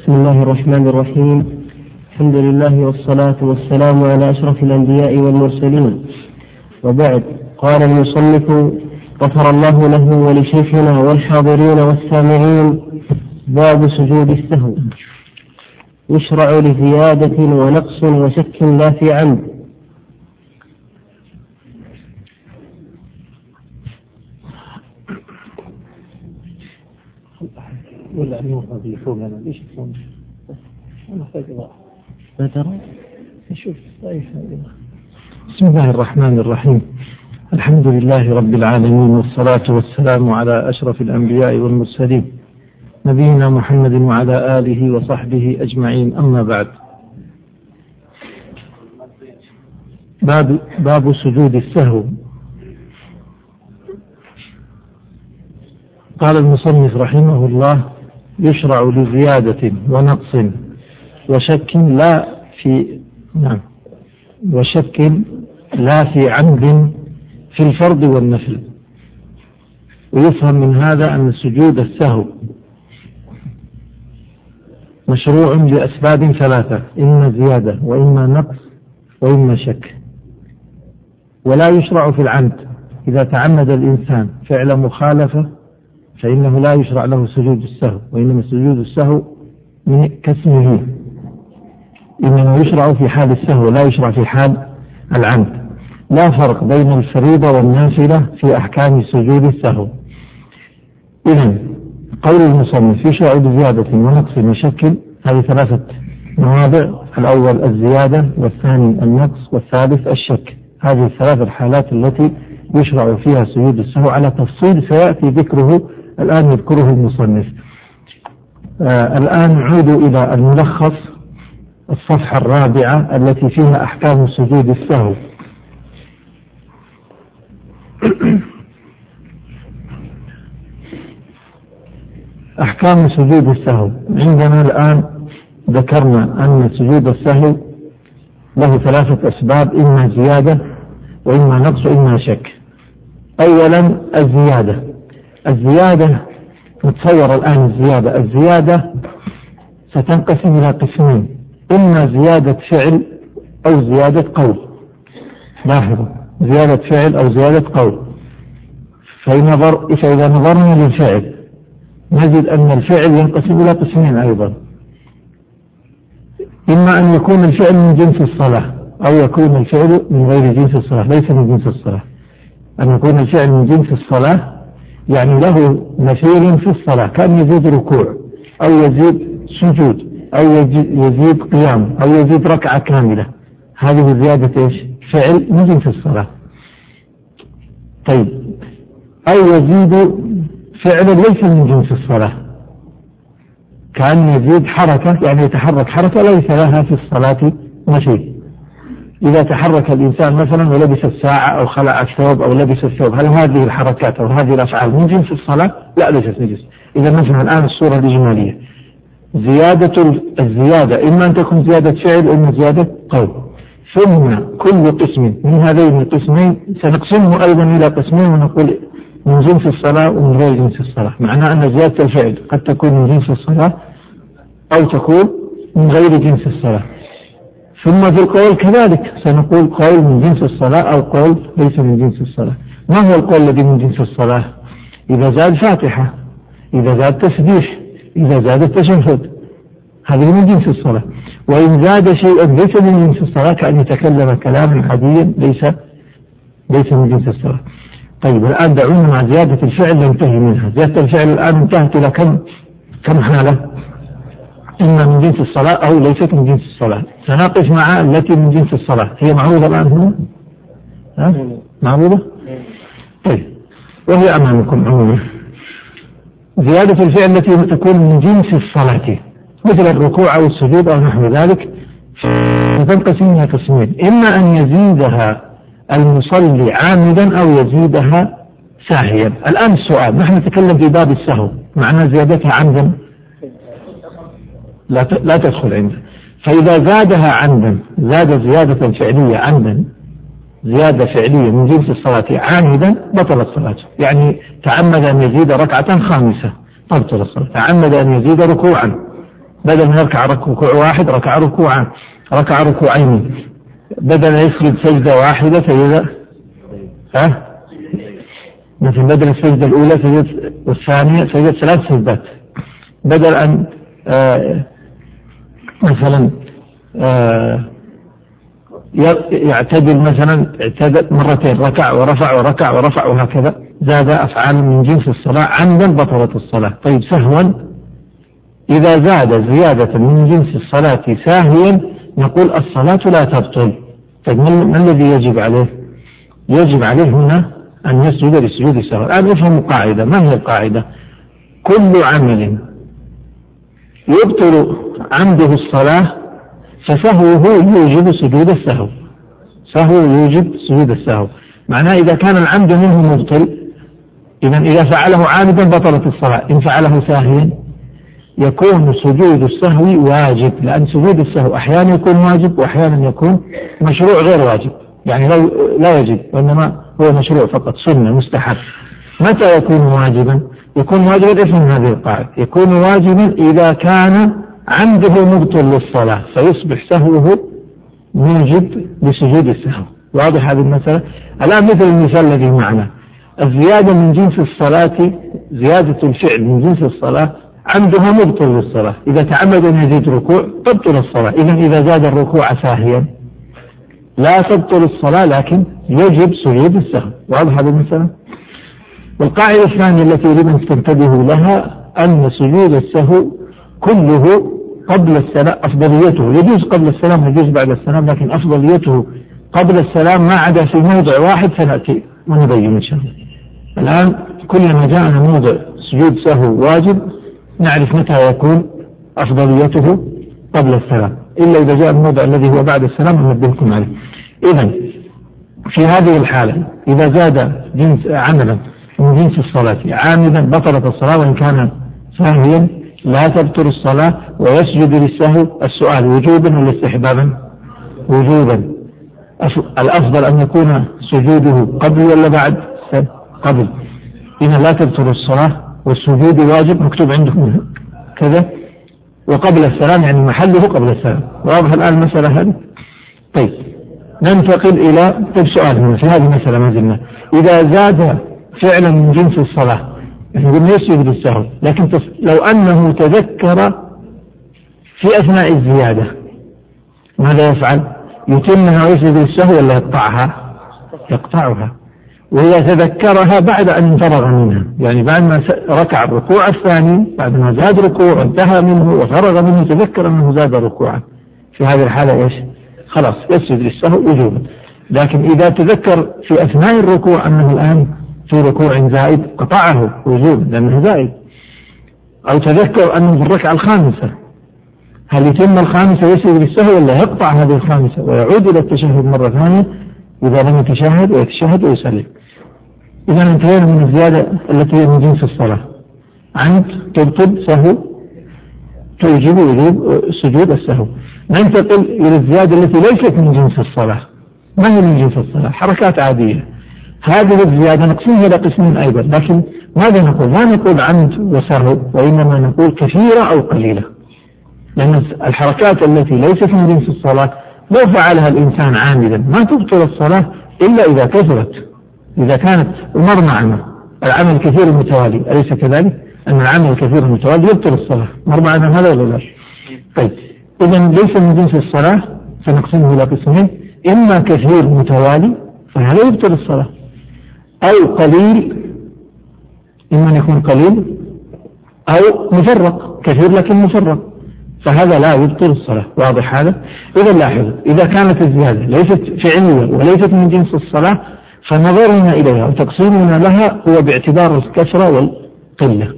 بسم الله الرحمن الرحيم. الحمد لله والصلاة والسلام على أشرف الأنبياء والمرسلين. وبعد قال المصنف غفر الله له ولشيخنا والحاضرين والسامعين باب سجود السهو. يشرع لزيادة ونقص وشك لا في عمد. ولا النور هذه فوق هذا ليش يكون محتاج إضاءة ما ترى؟ نشوف طيب. بسم الله الرحمن الرحيم. الحمد لله رب العالمين والصلاة والسلام على أشرف الأنبياء والمرسلين. نبينا محمد وعلى آله وصحبه أجمعين. أما بعد. باب باب سجود السهو. قال المصنف رحمه الله يشرع لزيادة ونقص وشك لا في نعم وشك لا في عمد في الفرض والنفل. ويفهم من هذا أن سجود السهو مشروع لأسباب ثلاثة إما زيادة وإما نقص وإما شك. ولا يشرع في العمد إذا تعمد الإنسان فعل مخالفة فإنه لا يشرع له سجود السهو وإنما سجود السهو من كاسمه إنما يشرع في حال السهو لا يشرع في حال العمد. لا فرق بين الفريضة والنافلة في أحكام سجود السهو. إذا قول المصنف يشرع بزيادة ونقص وشكل هذه ثلاثة مواضع. الأول الزيادة والثاني النقص والثالث الشك. هذه الثلاث الحالات التي يشرع فيها سجود السهو على تفصيل سيأتي ذكره الآن يذكره المصنف. آه الآن نعود إلى الملخص الصفحة الرابعة التي فيها أحكام سجود السهو. أحكام سجود السهو. عندنا الآن ذكرنا أن سجود السهو له ثلاثة أسباب إما زيادة وإما نقص وإما شك. أولا الزيادة. الزيادة نتصور الآن الزيادة. الزيادة ستنقسم إلى قسمين إما زيادة فعل أو زيادة قول. لاحظوا زيادة فعل أو زيادة قول. فنظر فإذا نظرنا للفعل نجد أن الفعل ينقسم إلى قسمين أيضا. إما أن يكون الفعل من جنس الصلاة أو يكون الفعل من غير جنس الصلاة ليس من جنس الصلاة. أن يكون الفعل من جنس الصلاة يعني له مثيل في الصلاة. كان يزيد ركوع أو يزيد سجود أو يزيد قيام أو يزيد ركعة كاملة. هذه زيادة إيش؟ فعل من جنس الصلاة. طيب. أو يزيد فعل ليس من جنس الصلاة. كأن يزيد حركة يعني يتحرك حركة ليس لها في الصلاة نشيد إذا تحرك الإنسان مثلا ولبس الساعة أو خلع الثوب أو لبس الثوب هل هذه الحركات أو هذه الأفعال من جنس الصلاة؟ لا ليست من جنس. إذا نفهم الآن الصورة الإجمالية. زيادة الزيادة إما أن تكون زيادة فعل وإما زيادة قول. ثم كل قسم من هذين القسمين سنقسمه أيضا إلى قسمين ونقول من جنس الصلاة ومن غير جنس الصلاة. معناه أن زيادة الفعل قد تكون من جنس الصلاة أو تكون من غير جنس الصلاة. ثم في القول كذلك. سنقول قول من جنس الصلاة أو قول ليس من جنس الصلاة. ما هو القول الذي من جنس الصلاة؟ إذا زاد فاتحة إذا زاد تسبيح إذا زاد التشهد. هذه من جنس الصلاة. وإن زاد شيئا ليس من جنس الصلاة كأن يتكلم كلاما عاديا ليس ليس من جنس الصلاة. طيب الآن دعونا مع زيادة الفعل ننتهي منها. زيادة الفعل الآن انتهت إلى كم؟ كم حالة؟ إما من جنس الصلاة أو ليست من جنس الصلاة. سنقف مع التي من جنس الصلاة. هي معروضة الآن هنا؟ ها؟ معروضة؟ طيب. وهي أمامكم عموما. زيادة الفعل التي تكون من جنس الصلاة مثل الركوع أو السجود أو نحو ذلك فتنقسم إلى قسمين. إما أن يزيدها المصلي عامدا أو يزيدها ساهيا. الآن السؤال نحن نتكلم في باب السهو معنى زيادتها عمدا لا تدخل عنده. فإذا زادها عمدا زاد زيادة فعلية عمدا زيادة فعلية من جنس الصلاة عامدا بطلت صلاته. يعني تعمد أن يزيد ركعة خامسة تبطل الصلاة. تعمد أن يزيد ركوعا. بدل ما يركع ركوع واحد ركع ركوعان. ركع ركوعين. بدل ما يسجد سجدة واحدة سجد ها؟ مثل بدل السجدة الأولى سجد والثانية سجد ثلاث سجدات. بدل أن آه مثلا آه يعتدل مثلا اعتدل مرتين ركع ورفع وركع ورفع وهكذا زاد أفعال من جنس الصلاة عمدا بطلت الصلاة. طيب سهوا؟ إذا زاد زيادة من جنس الصلاة ساهيا نقول الصلاة لا تبطل. طيب ما الذي يجب عليه؟ يجب عليه هنا أن يسجد لسجود السهو. الآن نفهم قاعدة. ما هي القاعدة؟ كل عمل يبطل عمده الصلاة فسهوه يوجب سجود السهو. سهو يوجب سجود السهو. معناه إذا كان العمد منه مبطل إذا إذا فعله عامدا بطلت الصلاة. إن فعله ساهيا يكون سجود السهو واجب. لأن سجود السهو أحيانا يكون واجب وأحيانا يكون مشروع غير واجب. يعني لا لا يجب وإنما هو مشروع فقط سنة مستحب. متى يكون واجبا؟ يكون واجبا افهم هذه القاعدة؟ يكون واجبا إذا كان عمده مبطل للصلاة فيصبح سهوه موجب لسجود السهو. واضح هذه المسألة؟ الآن مثل المثال الذي معنا. الزيادة من جنس الصلاة زيادة الفعل من جنس الصلاة عمدها مبطل للصلاة. إذا تعمد أن يزيد ركوع تبطل الصلاة. إذا إذا زاد الركوع ساهيا. لا تبطل الصلاة لكن يجب سجود السهو. واضح هذه المسألة؟ والقاعدة الثانية التي يجب أن تنتبهوا لها أن سجود السهو كله قبل السلام أفضليته. يجوز قبل السلام يجوز بعد السلام لكن أفضليته قبل السلام ما عدا في موضع واحد سنأتي ونبين إن شاء الله. الآن كلما جاءنا موضع سجود سهو واجب نعرف متى يكون أفضليته قبل السلام. إلا إذا جاء الموضع الذي هو بعد السلام ننبهكم عليه. إذا في هذه الحالة إذا زاد جنس عملا من جنس الصلاة. عامدا بطلت الصلاة وإن كان ساهيا لا تبطل الصلاة ويسجد للسهو السؤال. وجوبا ولا استحبابا؟ وجوبا. الأفضل أن يكون سجوده قبل ولا بعد؟ قبل. إذا لا تبطل الصلاة والسجود واجب مكتوب عندكم. كذا. وقبل السلام يعني محله قبل السلام. واضح الآن المسألة هذه؟ طيب. ننتقل إلى طيب سؤال هنا في هذه المسألة ما زلنا. إذا زاد فعلا من جنس الصلاة. قلنا يسجد للسهو لكن لو أنه تذكر في أثناء الزيادة ماذا يفعل؟ يتمها ويسجد للسهو ولا يقطعها؟ يقطعها. وإذا تذكرها بعد أن فرغ منها. يعني بعد ما ركع الركوع الثاني بعد ما زاد ركوع انتهى منه وفرغ منه تذكر أنه زاد ركوعا. في هذه الحالة إيش؟ خلاص يسجد للسهو وجوبا لكن إذا تذكر في أثناء الركوع أنه الآن في ركوع زائد قطعه وجوبا لأنه زائد. أو تذكر أنه في الركعة الخامسة هل يتم الخامسة ويسجد للسهو ولا يقطع هذه الخامسة ويعود إلى التشهد مرة ثانية؟ إذا لم يتشهد ويتشهد ويسلم. إذا انتهينا من الزيادة التي هي من جنس الصلاة؟ عمد تبطل سهو توجب وجوب سجود السهو. ننتقل إلى الزيادة التي ليست من جنس الصلاة. ما هي من جنس الصلاة؟ حركات عادية. هذه الزيادة نقسمها إلى قسمين أيضا لكن ماذا نقول؟ لا نقول عمد وسهو وإنما نقول كثيرة أو قليلة. لأن الحركات التي ليست من جنس الصلاة لو فعلها الإنسان عامدا ما تبطل الصلاة إلا إذا كثرت إذا كانت مر معنا. العمل الكثير المتوالي أليس كذلك؟ أن العمل الكثير المتوالي يبطل الصلاة. مر معنا هذا ولا لا؟ طيب إذا ليس من جنس الصلاة سنقسمه إلى قسمين إما كثير متوالي فهذا يبطل الصلاة. أو قليل إما أن يكون قليل أو مفرق كثير لكن مفرق فهذا لا يبطل الصلاة. واضح هذا؟ إذا لاحظوا إذا كانت الزيادة ليست فعلية وليست من جنس الصلاة فنظرنا إليها وتقسيمنا لها هو باعتبار الكثرة والقلة.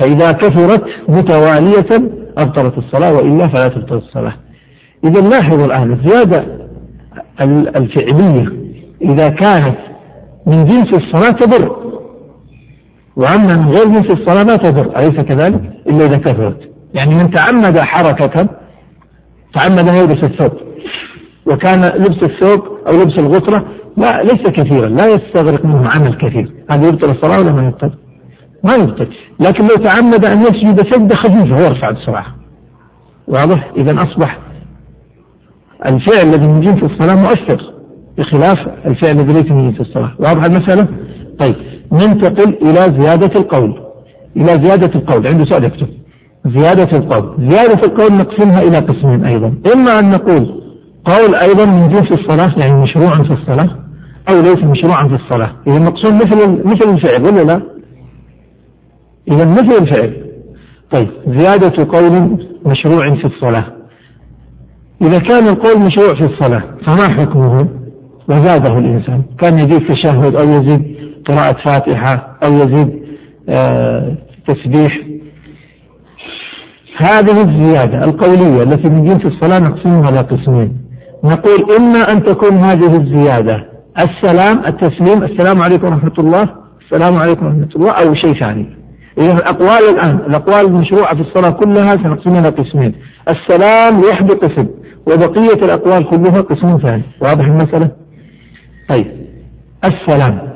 فإذا كثرت متوالية أبطلت الصلاة وإلا فلا تبطل الصلاة. إذا لاحظوا الآن الزيادة الفعلية إذا كانت من جنس الصلاة تضر. وأما من غير جنس الصلاة ما تضر. أليس كذلك؟ إلا إذا كثرت. يعني من تعمد حركة تعمد أن يلبس الثوب. وكان لبس الثوب أو لبس الغطرة لا ليس كثيرا. لا يستغرق منه عمل كثير. هذا يبطل الصلاة ولا ما يبطل؟ ما يبطل. لكن لو تعمد أن يسجد سجدة خفيفة ويرفع بسرعة. واضح؟ إذا أصبح الفعل الذي من جنس الصلاة مؤثر. بخلاف الفعل من جنس الصلاة. واضح المسألة؟ طيب. ننتقل إلى زيادة القول. إلى زيادة القول. عنده سؤال يكتب. زيادة القول. زيادة القول نقسمها إلى قسمين أيضا. إما أن نقول قول أيضا من جنس الصلاة يعني مشروع في الصلاة أو ليس مشروعا في الصلاة. إذا المقصود مثل مثل الفعل ولا لا؟ إذا مثل الفعل. طيب. زيادة قول مشروع في الصلاة. إذا كان القول مشروع في الصلاة فما حكمه؟ وزاده الإنسان. كان يزيد تشهد أو يزيد قراءة فاتحة أو يزيد آه تسبيح. هذه الزيادة القولية التي من جنس الصلاة نقسمها إلى قسمين. نقول إما أن تكون هذه الزيادة السلام التسليم السلام عليكم ورحمة الله السلام عليكم ورحمة الله أو شيء ثاني. إذا الأقوال الآن الأقوال المشروعة في الصلاة كلها سنقسمها إلى قسمين. السلام وحده قسم وبقية الأقوال كلها قسم ثاني. واضح المسألة؟ طيب السلام.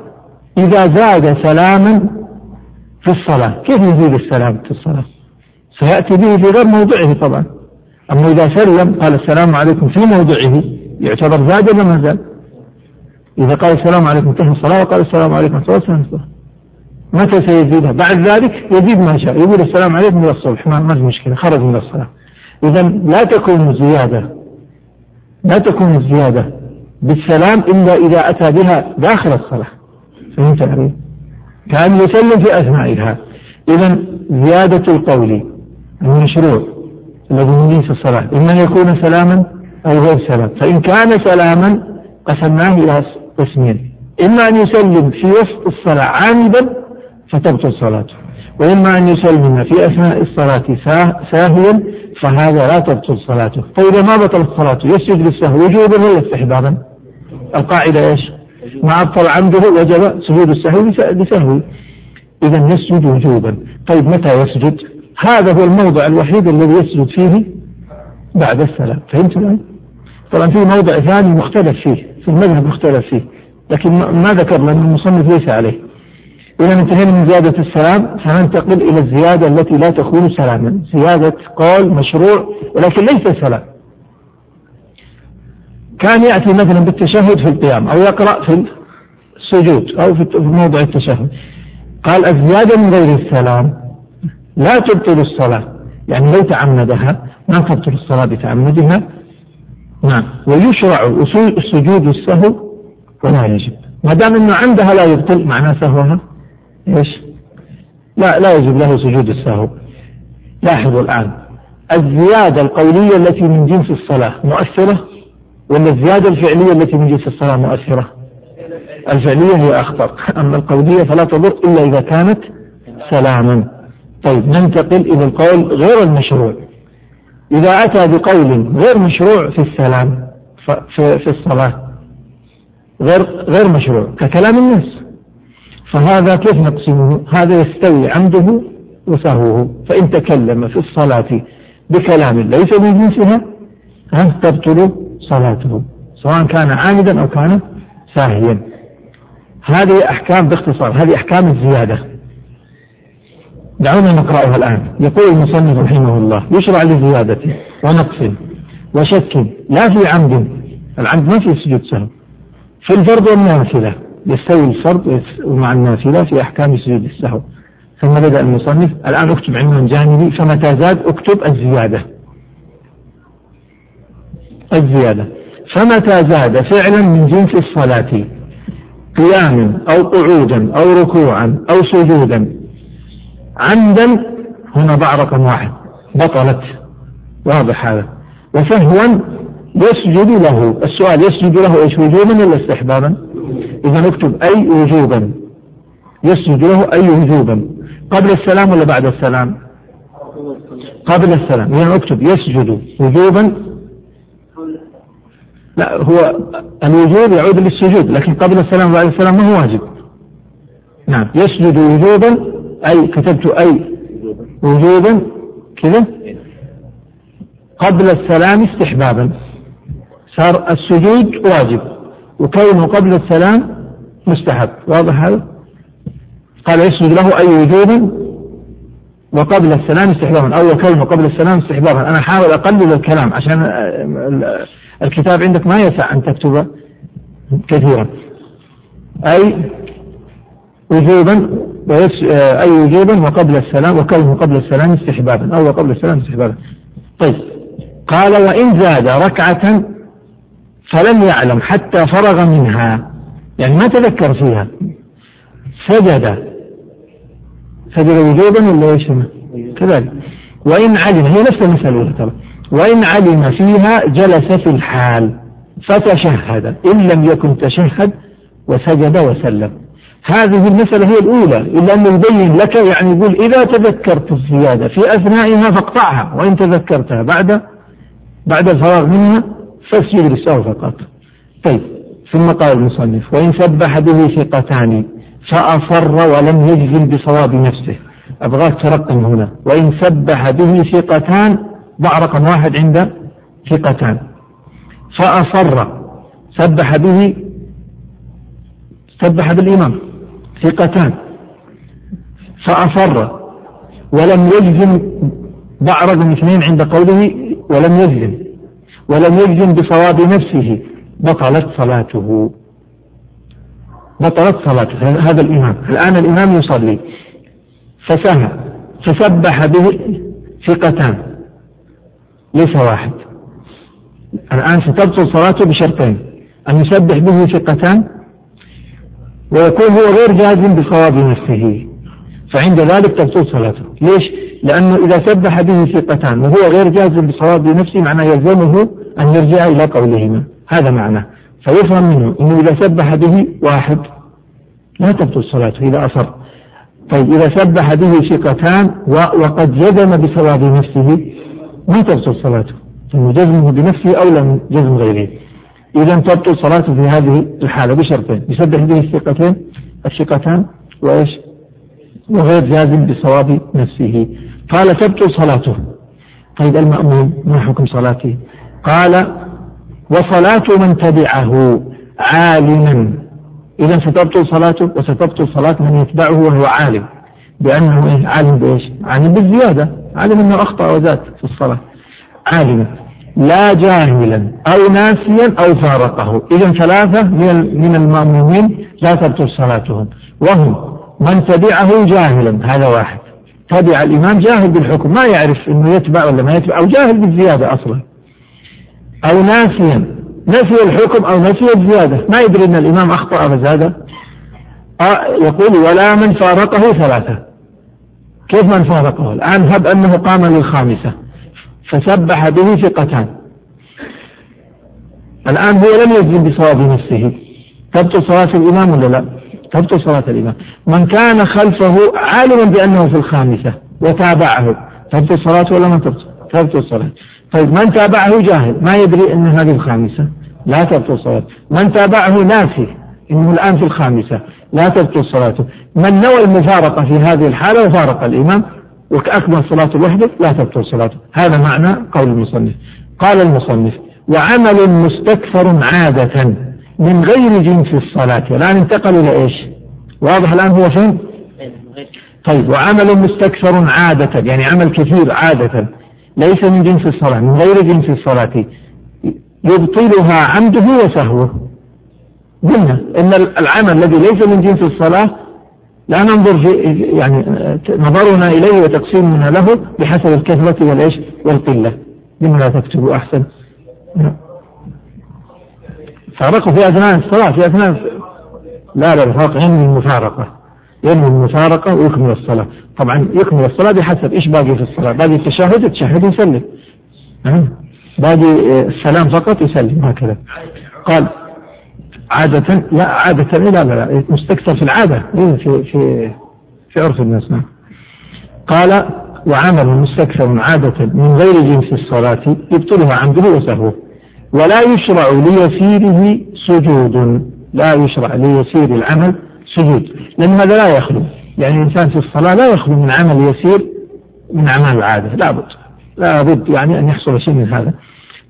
إذا زاد سلاما في الصلاة كيف يزيد السلام في الصلاة؟ سيأتي به في غير موضعه طبعا. أما إذا سلم قال السلام عليكم في موضعه يعتبر زاد ولا ما زاد؟ إذا قال السلام عليكم انتهى الصلاة وقال السلام عليكم الله الصلاة متى سيزيدها؟ بعد ذلك يزيد ما شاء. يقول السلام عليكم إلى الصبح ما في مشكلة خرج من الصلاة. إذا لا تكون الزيادة لا تكون الزيادة بالسلام إلا إذا أتى بها داخل الصلاة. فهمت علي؟ كأن يسلم في أثنائها. إذا زيادة القول المشروع الذي جنس الصلاة. إما أن يكون سلاما أو غير سلام. فإن كان سلاما قسمناه إلى قسمين. إما أن يسلم في وسط الصلاة عامدا فتبطل صلاته. وإما أن يسلم في أثناء الصلاة ساهيا فهذا لا تبطل صلاته. فإذا ما بطلت صلاته يسجد للسهو وجوبا ولا استحبابا القاعدة إيش؟ ما أبطل عمده وجب سجود السهو لسهو إذا يسجد وجوبا. طيب متى يسجد؟ هذا هو الموضع الوحيد الذي يسجد فيه بعد السلام. فهمت الآن طبعا في موضع ثاني مختلف فيه في المذهب مختلف فيه. لكن ما ذكر لأن المصنف ليس عليه. إذا انتهينا من زيادة السلام. سننتقل إلى الزيادة التي لا تكون سلاما. زيادة قول مشروع ولكن ليس سلام. كان يأتي مثلا بالتشهد في القيام أو يقرأ في السجود أو في موضع التشهد. قال الزيادة من غير السلام لا تبطل الصلاة. يعني لو تعمدها ما تبطل الصلاة بتعمدها. نعم. ويشرع السجود السهو ولا يجب. ما دام إنه عندها لا يبطل معناه سهوها؟ إيش؟ لا لا يجب له سجود السهو. لاحظوا الآن. الزيادة القولية التي من جنس الصلاة مؤثرة؟ ولا الزيادة الفعلية التي من جنس الصلاة مؤثرة؟ الفعلية هي أخطر. أما القولية فلا تضر إلا إذا كانت سلاما. طيب ننتقل إلى القول غير المشروع. إذا أتى بقول غير مشروع في السلام في الصلاة غير غير مشروع ككلام الناس فهذا كيف نقسمه؟ هذا يستوي عمده وسهوه. فإن تكلم في الصلاة بكلام ليس من جنسها تبطل صلاته سواء كان عامدا أو كان ساهيا. هذه أحكام باختصار هذه أحكام الزيادة. دعونا نقرأها الآن. يقول المصنف رحمه الله يشرع لزيادة ونقص وشك لا في عمد. العمد ما في سجود سهو. في الفرض والنافلة يستوي الفرض مع النافلة في أحكام سجود السهو. ثم بدأ المصنف الآن أكتب عنوان جانبي فمتى زاد أكتب الزيادة. الزيادة. فمتى زاد؟ فعلا من جنس الصلاة. قياما أو قعودا أو ركوعا أو سجودا. عمدا هنا ضع رقم واحد. بطلت. واضح هذا. وسهوا يسجد له. السؤال يسجد له إيش وجوبا ولا استحبابا؟ إذا نكتب أي وجوبا. يسجد له أي وجوبا. قبل السلام ولا بعد السلام؟ قبل السلام. إذا نكتب يسجد وجوبا لا هو الوجوب يعود للسجود لكن قبل السلام وبعد السلام ما هو واجب. نعم. يسجد وجوبا أي كتبت أي وجوبا كذا. قبل السلام استحبابا. صار السجود واجب وكونه قبل السلام مستحب. واضح هذا؟ قال يسجد له أي وجوب وقبل السلام استحبابا. أول كلمة قبل السلام استحبابا. أنا أحاول أقلل الكلام عشان الكتاب عندك ما يسع أن تكتب كثيرا. أي وجوبا أي وجوبا وقبل السلام وكونه قبل السلام استحبابا أو قبل السلام استحبابا. طيب. قال وإن زاد ركعة فلم يعلم حتى فرغ منها. يعني ما تذكر فيها. سجد. سجد وجوبا ولا إيش كذلك. وإن علم هي نفس المسألة ترى. وإن علم فيها جلس في الحال فتشهد إن لم يكن تشهد وسجد وسلم. هذه المسألة هي الأولى إلا أنه يبين لك يعني يقول إذا تذكرت الزيادة في أثنائها فاقطعها وإن تذكرتها بعد بعد الفراغ منها فاسجد للسهو فقط. طيب ثم قال المصنف وإن سبح به ثقتان فأصر ولم يجزم بصواب نفسه. أبغاك ترقم هنا. وإن سبح به ثقتان ضع رقم واحد عند ثقتان. فأصر سبح به سبح بالإمام ثقتان. فأصر ولم يجزم ضع رقم اثنين عند قوله ولم يجزم ولم يجزم بصواب نفسه بطلت صلاته. بطلت صلاته هذا الإمام. الآن الإمام يصلي. فسهى فسبح به ثقتان. ليس واحد. الآن ستبطل صلاته بشرطين. أن يسبح به ثقتان ويكون هو غير جازم بصواب نفسه. فعند ذلك تبطل صلاته. ليش؟ لأنه إذا سبح به ثقتان وهو غير جازم بصواب نفسه معناه يلزمه أن يرجع إلى قولهما. هذا معناه. فيفهم منه أنه إذا سبح به واحد لا تبطل صلاته إذا أصر. طيب إذا سبح به ثقتان وقد جزم بصواب نفسه ما تبطل صلاته؟ جزمه بنفسه أولى من جزم غيره. إذا تبطل صلاته في هذه الحالة بشرطين. يسبح به الثقتين الثقتان وإيش؟ وغير جازم بصواب نفسه. قال تبطل صلاته. طيب المأموم ما حكم صلاته؟ قال وصلاة من تبعه عالما. إذا ستبطل صلاته وستبطل صلاة من يتبعه وهو عالم. بأنه إيه؟ عالم بإيش؟ عالم بالزيادة. عالم أنه أخطأ وزاد في الصلاة. عالما. لا جاهلا أو ناسيا أو فارقه. إذا ثلاثة من من المأمومين لا تبطل صلاتهم. وهم من تبعه جاهلا. هذا واحد. تبع الإمام جاهل بالحكم. ما يعرف أنه يتبع ولا ما يتبع. أو جاهل بالزيادة أصلا. أو ناسيا. نسي الحكم أو نسي الزيادة. ما يدري أن الإمام أخطأ فزاد آه يقول ولا من فارقه ثلاثة. كيف من فارقه الآن هب أنه قام للخامسة. فسبح به ثقتان. الآن هو لم يجزم بصواب نفسه. تبطل صلاة الإمام ولا لا؟ تبطل صلاة الإمام. من كان خلفه عالما بأنه في الخامسة وتابعه تبطل صلاته ولا ما تبطل؟ تبطل صلاة. طيب من تابعه جاهل ما يدري أن هذه الخامسة؟ لا تبطل صلاته من تابعه ناسي إنه الآن في الخامسة. لا تبطل صلاته. من نوى المفارقة في هذه الحالة وفارق الامام وكأكمل صلاة وحده لا تبطل صلاته. هذا معنى قول المصنف. قال المصنف وعمل مستكثر عادة من غير جنس الصلاة. الآن انتقل إلى إيش؟ واضح الآن هو فين؟ طيب وعمل مستكثر عادة يعني عمل كثير عادة ليس من جنس الصلاة من غير جنس الصلاة. يبطلها عمده وسهوه. قلنا إن العمل الذي ليس من جنس الصلاة لا ننظر في يعني نظرنا إليه وتقسيمنا له بحسب الكثرة والإيش؟ والقلة. لا تكتبوا أحسن. فارقوا في أثناء الصلاة في أثناء لا لا الفرق ينمي المفارقة. ينمي المفارقة ويكمل الصلاة. طبعا يكمل الصلاة بحسب إيش باقي في الصلاة؟ باقي التشهد التشهد يسلم باقي السلام فقط يسلم هكذا. قال عادة لا عادة لا لا, لا مستكثر في العادة. إيه، في في في عرف الناس نعم. قال وعمل مستكثر عادة من غير جنس الصلاة يبطلها عمده وسهوه. ولا يشرع ليسيره سجود. لا يشرع ليسير العمل سجود. لأن هذا لا يخلو. يعني الإنسان في الصلاة لا يخلو من عمل يسير من أعمال العادة. لابد لابد يعني أن يحصل شيء من هذا.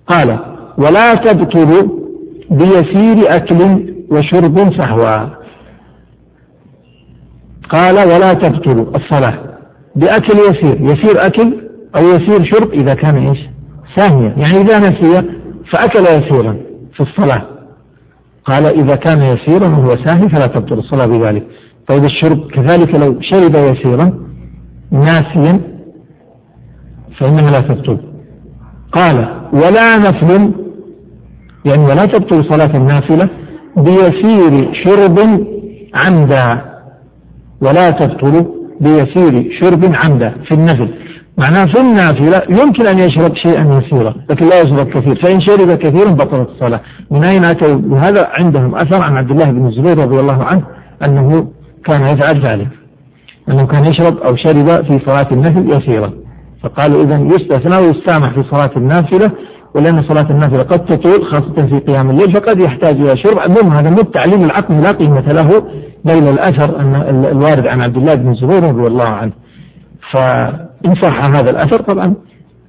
قال ولا تبطل بيسير أكل وشرب سهوا. قال ولا تبطل الصلاة. بأكل يسير. يسير أكل أو يسير شرب إذا كان إيش؟ ساهيا. يعني إذا نسي فأكل يسيرا في الصلاة. قال إذا كان يسيرا وهو ساهي فلا تبطل الصلاة بذلك. طيب الشرب كذلك لو شرب يسيرا ناسيا فإنها لا تبطل. قال ولا نفل يعني ولا تبطل صلاة النافلة بيسير شرب عمدا. ولا تبطل بيسير شرب عمدا في النفل. معناه في النافلة يمكن أن يشرب شيئا يسيرا لكن لا يشرب كثير فإن شرب كثيرا بطلت الصلاة. من أين أتوا؟ بهذا عندهم أثر عن عبد الله بن الزبير رضي الله عنه أنه كان يفعل ذلك. أنه كان يشرب أو شرب في صلاة النفل يسيرا. فقالوا إذا يستثنى ويستامح في صلاة النافلة ولأن صلاة النافلة قد تطول خاصة في قيام الليل فقد يحتاج إلى شرب. المهم هذا مو التعليم العقلي لا قيمة له بين الأثر أن الوارد عن عبد الله بن الزبير رضي الله عنه. فإن صح هذا الأثر طبعا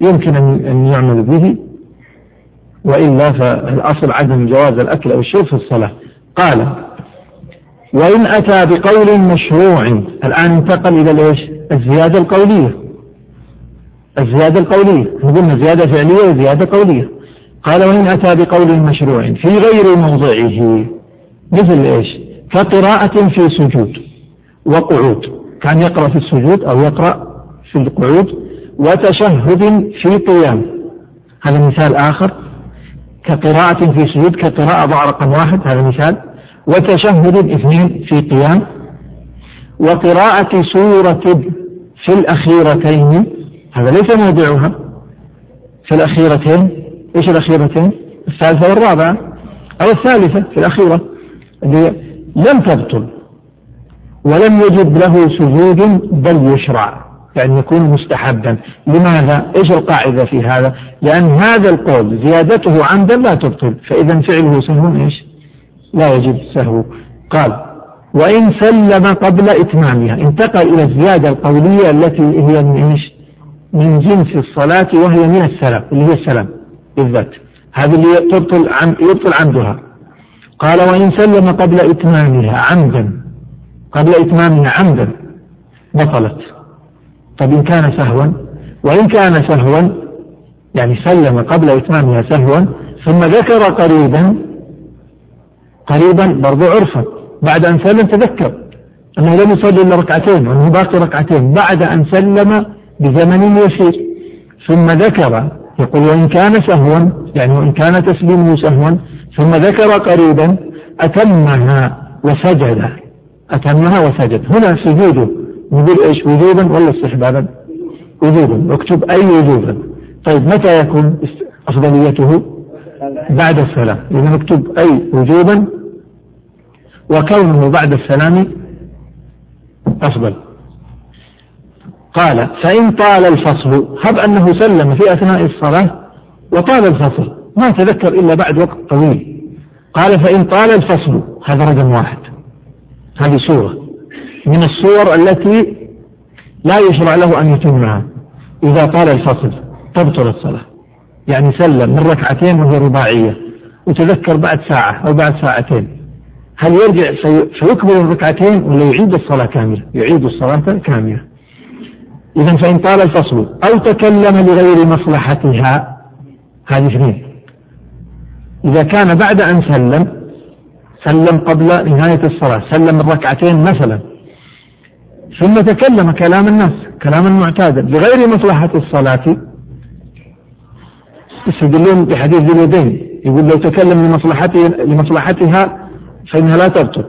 يمكن أن يعمل به. وإلا فالأصل عدم جواز الأكل أو الشرب في الصلاة. قال وإن أتى بقول مشروع الآن انتقل إلى الإيش الزيادة القولية. الزيادة القولية. قلنا زيادة فعلية وزيادة قولية. قال وإن أتى بقول مشروع في غير موضعه. مثل إيش؟ كقراءة في سجود وقعود. كان يقرأ في السجود أو يقرأ في القعود وتشهد في قيام. هذا مثال آخر. كقراءة في سجود كقراءة ضع رقم واحد هذا مثال. وتشهد اثنين في قيام. وقراءة سورة في الأخيرتين هذا ليس موضعها في الأخيرتين إيش الأخيرتين؟ الثالثة والرابعة أو الثالثة في الأخيرة اللي لم تبطل ولم يجب له سجود بل يشرع يعني يكون مستحبا. لماذا؟ إيش القاعدة في هذا؟ لأن هذا القول زيادته عمدا لا تبطل فإذا فعله سهو إيش؟ لا يجب سهو. قال وإن سلم قبل إتمامها انتقل إلى الزيادة القولية التي هي من إيش؟ من جنس الصلاة وهي من السلام اللي هي السلام بالذات. هذه اللي تبطل عن يبطل عمدها. قال وإن سلم قبل إتمامها عمدا قبل إتمامها عمدا بطلت. طب إن كان سهوا وإن كان سهوا يعني سلم قبل إتمامها سهوا ثم ذكر قريبا قريبا برضو عرفا بعد أن سلم تذكر أنه لم يصلي إلا ركعتين وأنه باقي ركعتين بعد أن سلم بزمن يسير. ثم ذكر يقول وإن كان سهوا يعني وإن كان تسليمه سهوا ثم ذكر قريبا أتمها وسجد. أتمها وسجد. هنا سجوده نقول إيش؟ وجوبا ولا استحبابا؟ وجوبا اكتب أي وجوبا طيب متى يكون أفضليته؟ بعد السلام. إذا نكتب أي وجوبا وكونه بعد السلام أفضل. قال فإن طال الفصل هب أنه سلم في أثناء الصلاة وطال الفصل ما تذكر إلا بعد وقت طويل. قال فإن طال الفصل هذا رقم واحد. هذه صورة من الصور التي لا يشرع له أن يتمها إذا طال الفصل تبطل الصلاة. يعني سلم من ركعتين وهي رباعية وتذكر بعد ساعة أو بعد ساعتين. هل يرجع سيكمل الركعتين ولا يعيد الصلاة كاملة؟ يعيد الصلاة كاملة. إذا فإن طال الفصل أو تكلم لغير مصلحتها هذه اثنين. إذا كان بعد أن سلم سلم قبل نهاية الصلاة سلم الركعتين مثلا ثم تكلم كلام الناس كلاما معتادا لغير مصلحة الصلاة يستدلون بحديث ذي اليدين يقول لو تكلم لمصلحته لمصلحتها فإنها لا تبطل.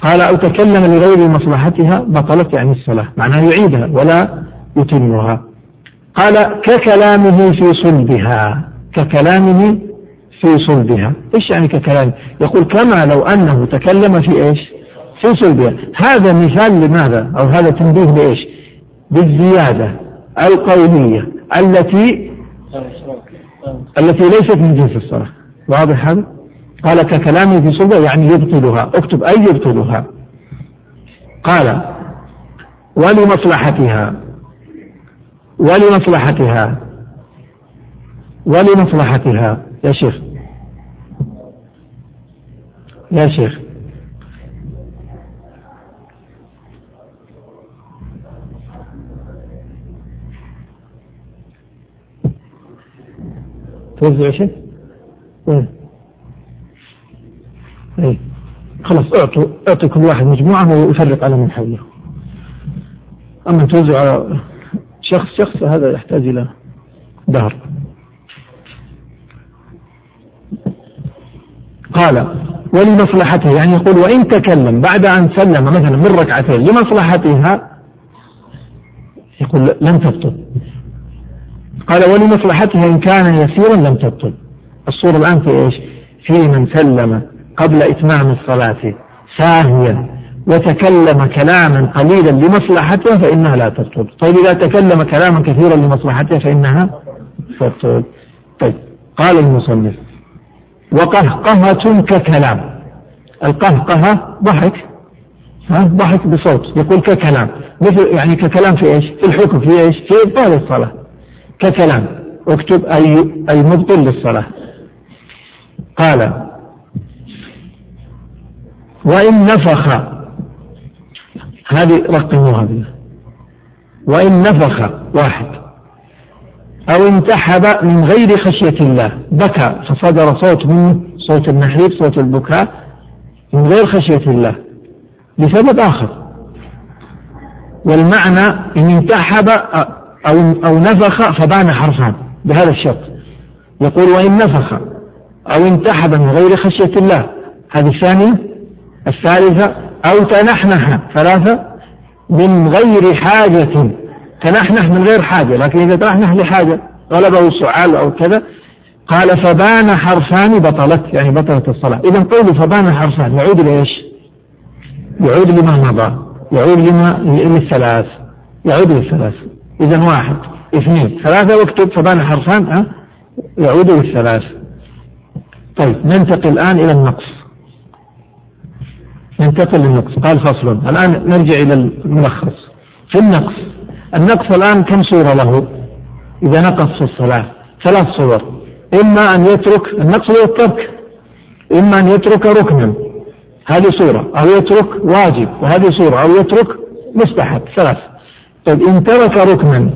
قال أو تكلم لغير مصلحتها بطلت يعني الصلاة معناها يعيدها ولا يتمها. قال ككلامه في صلبها ككلامه في صلبها. إيش يعني ككلام؟ يقول كما لو أنه تكلم في إيش؟ في صلبها. هذا مثال لماذا؟ أو هذا تنبيه لإيش؟ بالزيادة القولية التي التي ليست من جنس الصلاة. واضح هذا؟ قال ككلامه في صلبها يعني يبطلها. اكتب أي يبطلها. قال ولمصلحتها. ولمصلحتها. ولمصلحتها. يا شيخ. يا شيخ. توزع شيء؟ وين؟ إيه. خلاص أعطوا اعطوا كل واحد مجموعة ويفرق على من حوله أما توزع على شخص شخص هذا يحتاج إلى دهر. قال ولمصلحته يعني يقول وإن تكلم بعد أن سلم مثلا من ركعتين لمصلحتها يقول لم تبطل. قال ولمصلحتها إن كان يسيرا لم تبطل. الصورة الآن في إيش؟ في من سلم قبل إتمام الصلاة ساهيا. وتكلم كلاما قليلا لمصلحته فإنها لا تبطل طيب إذا تكلم كلاما كثيرا لمصلحته فإنها تبطل طيب قال المصنف وقهقهة ككلام. القهقهة ضحك ها ضحك بصوت يقول ككلام. مثل يعني ككلام في إيش؟ في الحكم في إيش؟ في إبطال الصلاة. ككلام اكتب أي أي مبطل للصلاة. قال وإن نفخ هذه رقموها بالله وإن نفخ واحد أو انتحب من غير خشية الله بكى فصدر صوت منه صوت النحيب صوت البكاء من غير خشية الله لسبب آخر. والمعنى إن انتحب أو أو نفخ فبان حرفان بهذا الشرط. يقول وإن نفخ أو انتحب من غير خشية الله. هذه الثانية. الثالثة أو تنحنح ثلاثة من غير حاجة. تنحنح من غير حاجة لكن إذا تنحنح لحاجة غلبه سعال أو كذا قال فبان حرفان بطلت يعني بطلت الصلاة. إذا قول فبان حرفان يعود لإيش؟ يعود لما مضى يعود لما للثلاث يعود للثلاث. إذا واحد اثنين ثلاثة واكتب فبان حرفان أه؟ يعود للثلاث. طيب ننتقل الآن إلى النقص. ننتقل للنقص. قال فصل الآن نرجع إلى الملخص. في النقص النقص الآن كم صورة له؟ إذا نقص في الصلاة ثلاث صور. إما أن يترك النقص هو الترك. إما أن يترك ركنا. هذه صورة. أو يترك واجب. وهذه صورة. أو يترك مستحب. ثلاث. طيب إن ترك ركنا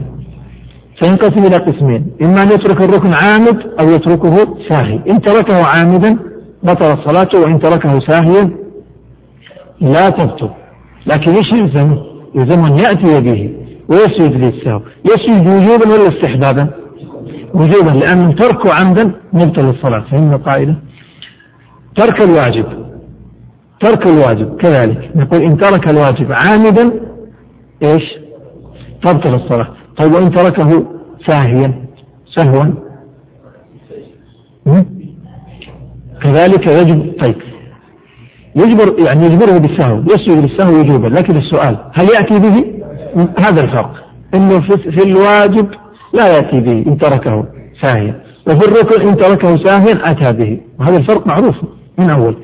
فينقسم إلى قسمين. إما أن يترك الركن عامد أو يتركه ساهي. إن تركه عامدا بطلت صلاته وإن تركه ساهيا لا تبطل لكن إيش يلزم؟ يلزم أن يأتي به ويسجد للسهو. يسجد وجوبا ولا استحبابا؟ وجوبا لأن تركه عمدا مبطل الصلاة. فهمنا القاعدة؟ ترك الواجب. ترك الواجب كذلك. نقول إن ترك الواجب عامدا إيش؟ تبطل الصلاة. طيب وإن تركه ساهيا سهوا؟ كذلك يجب طيب. يجبر يعني يجبره بالسهو. يسجد للسهو وجوبا لكن السؤال هل يأتي به؟ هذا الفرق. إنه في الواجب لا يأتي به إن تركه ساهيا. وفي الركن إن تركه ساهيا أتى به. وهذا الفرق معروف من أول.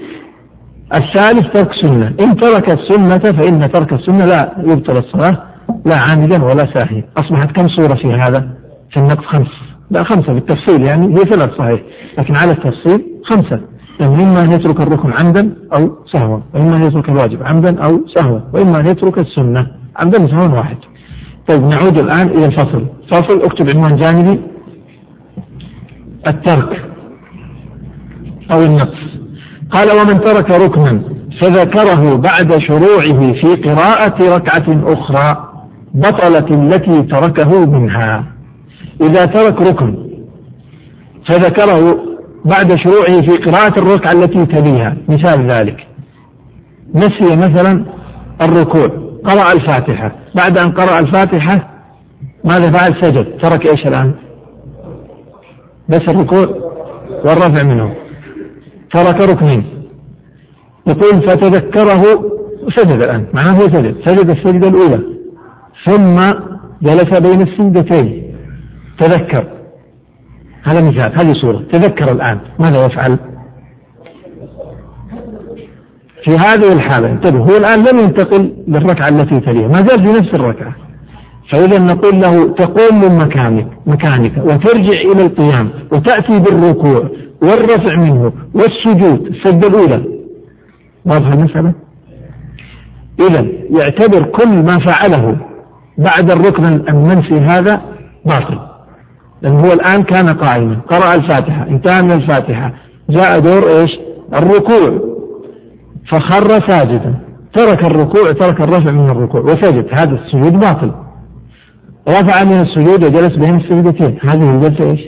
الثالث ترك سنة. إن ترك السنة فإن ترك السنة لا يبطل الصلاة لا عامدا ولا ساهيا. أصبحت كم صورة في هذا؟ في النقص خمس. لا خمسة بالتفصيل يعني هي ثلاث صحيح. لكن على التفصيل خمسة. يعني إما أن يترك الركن عمدا أو سهوا وإما أن يترك الواجب عمدا أو سهوا وإما أن يترك السنة عمدا وسهوا واحد. طيب نعود الآن إلى الفصل. فصل أكتب عنوان جانبي الترك أو النقص. قال ومن ترك ركنا فذكره بعد شروعه في قراءة ركعة أخرى بطلت التي تركه منها. إذا ترك ركن فذكره بعد شروعه في قراءة الركعة التي تليها. مثال ذلك. نسي مثلا الركوع. قرأ الفاتحة. بعد أن قرأ الفاتحة ماذا فعل؟ سجد. ترك إيش الآن؟ بس الركوع والرفع منه. ترك ركنين. يقول فتذكره سجد الآن. معناه هو سجد. سجد السجدة الأولى. ثم جلس بين السجدتين. تذكر. هذا مثال هذه صورة. تذكر الآن ماذا يفعل؟ في هذه الحالة انتبه هو الآن لم ينتقل للركعة التي تليها ما زال في نفس الركعة. فإذا نقول له تقوم من مكانك مكانك وترجع إلى القيام وتأتي بالركوع والرفع منه والسجود السجدة الأولى. واضحة المسألة؟ إذا يعتبر كل ما فعله بعد الركن المنسي هذا باطل. لأنه هو الآن كان قائما. قرأ الفاتحة انتهى من الفاتحة. جاء دور إيش؟ الركوع. فخر ساجدا. ترك الركوع ترك الرفع من الركوع. وسجد. هذا السجود باطل. رفع من السجود وجلس بين السجدتين. هذه الجلسة إيش؟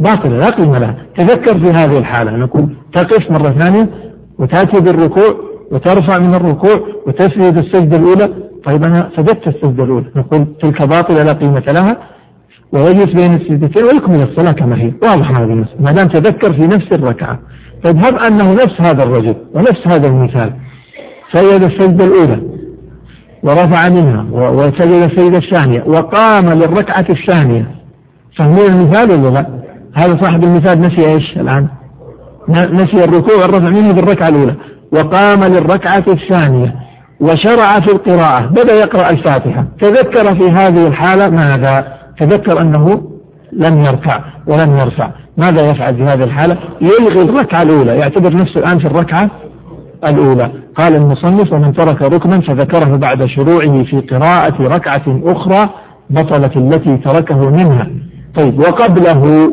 باطلة. لا قيمة لها. تذكر في هذه الحالة. نقول تقف مرة ثانية وتأتي بالركوع وترفع من الركوع وتسجد السجدة الأولى. طيب أنا سجدت السجدة الأولى. نقول تلك باطلة لا قيمة لها. ويجلس بين السجدتين ويكمل الصلاة كما هي. واضح هذا المسألة. ما دام تذكر في نفس الركعة. طيب هب أنه نفس هذا الرجل ونفس هذا المثال. سجد السجدة الأولى ورفع منها وسجد السجدة الثانية وقام للركعة الثانية. فهمون المثال ولا لا؟ هذا صاحب المثال نسي إيش الآن؟ نسي الركوع والرفع منه بالركعة الأولى. وقام للركعة الثانية وشرع في القراءة. بدأ يقرأ الفاتحة. تذكر في هذه الحالة ماذا؟ تذكر أنه لم يركع ولم يرفع. ماذا يفعل في هذه الحالة؟ يلغي الركعة الأولى. يعتبر نفسه الآن في الركعة الأولى. قال المصنف ومن ترك ركنا فذكره بعد شروعه في قراءة ركعة أخرى بطلت التي تركه منها. طيب وقبله؟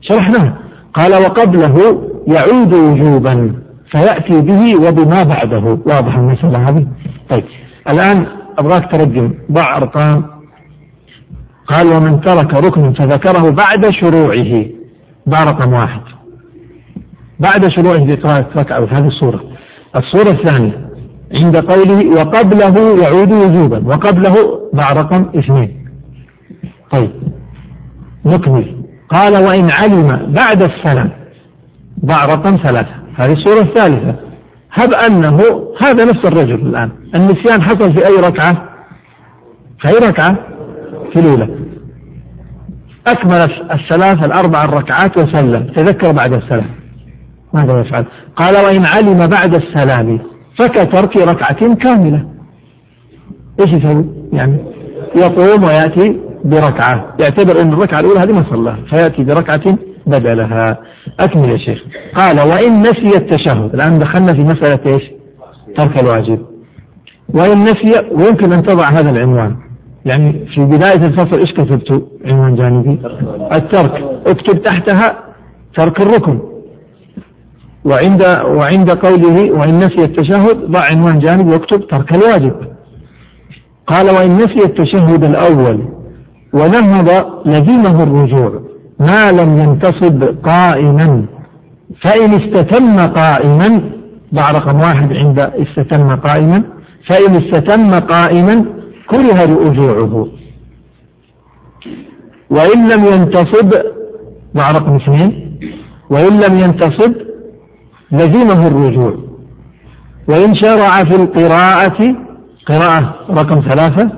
شرحناه. قال وقبله يعود وجوبا فيأتي به وبما بعده. واضح المسألة هذه؟ طيب الآن أبغاك ترجم ضع أرقام. قال ومن ترك ركنا فذكره بعد شروعه. ضع رقم واحد بعد شروعه في قراءة ركعة هذه الصورة الصورة الثانية. عند قوله وقبله يعود وجوبا. وقبله ضع رقم اثنين. طيب. نكمل. قال وإن علم بعد السلام. ضع رقم ثلاثة. هذه الصورة الثالثة. هب أنه هذا نفس الرجل الآن. النسيان حصل في أي ركعة؟ في أي ركعة؟ في الأولى أكمل الثلاث الأربع الركعات وسلم. تذكر بعد السلام. ماذا يفعل؟ قال وإن علم بعد السلام فكترك ركعة كاملة. إيش يسوي؟ يعني يقوم ويأتي بركعة. يعتبر أن الركعة الأولى هذه ما صلاها فيأتي بركعة بدلها. أكمل يا شيخ. قال وإن نسي التشهد. الآن دخلنا في مسألة إيش؟ ترك الواجب. وإن نسي ويمكن أن تضع هذا العنوان. يعني في بداية الفصل إيش كتبت عنوان جانبي؟ الترك. اكتب تحتها ترك الركن. وعند وعند قوله وإن نسي التشهد ضع عنوان جانبي واكتب ترك الواجب. قال وإن نسي التشهد الأول ونهض لزمه الرجوع. ما لم ينتصب قائما. فإن استتم قائما ضع رقم واحد عند استتم قائما. فإن استتم قائما كره رجوعه وإن لم ينتصب ضع رقم اثنين وإن لم ينتصب لزمه الرجوع. وإن شرع في القراءة قراءة رقم ثلاثة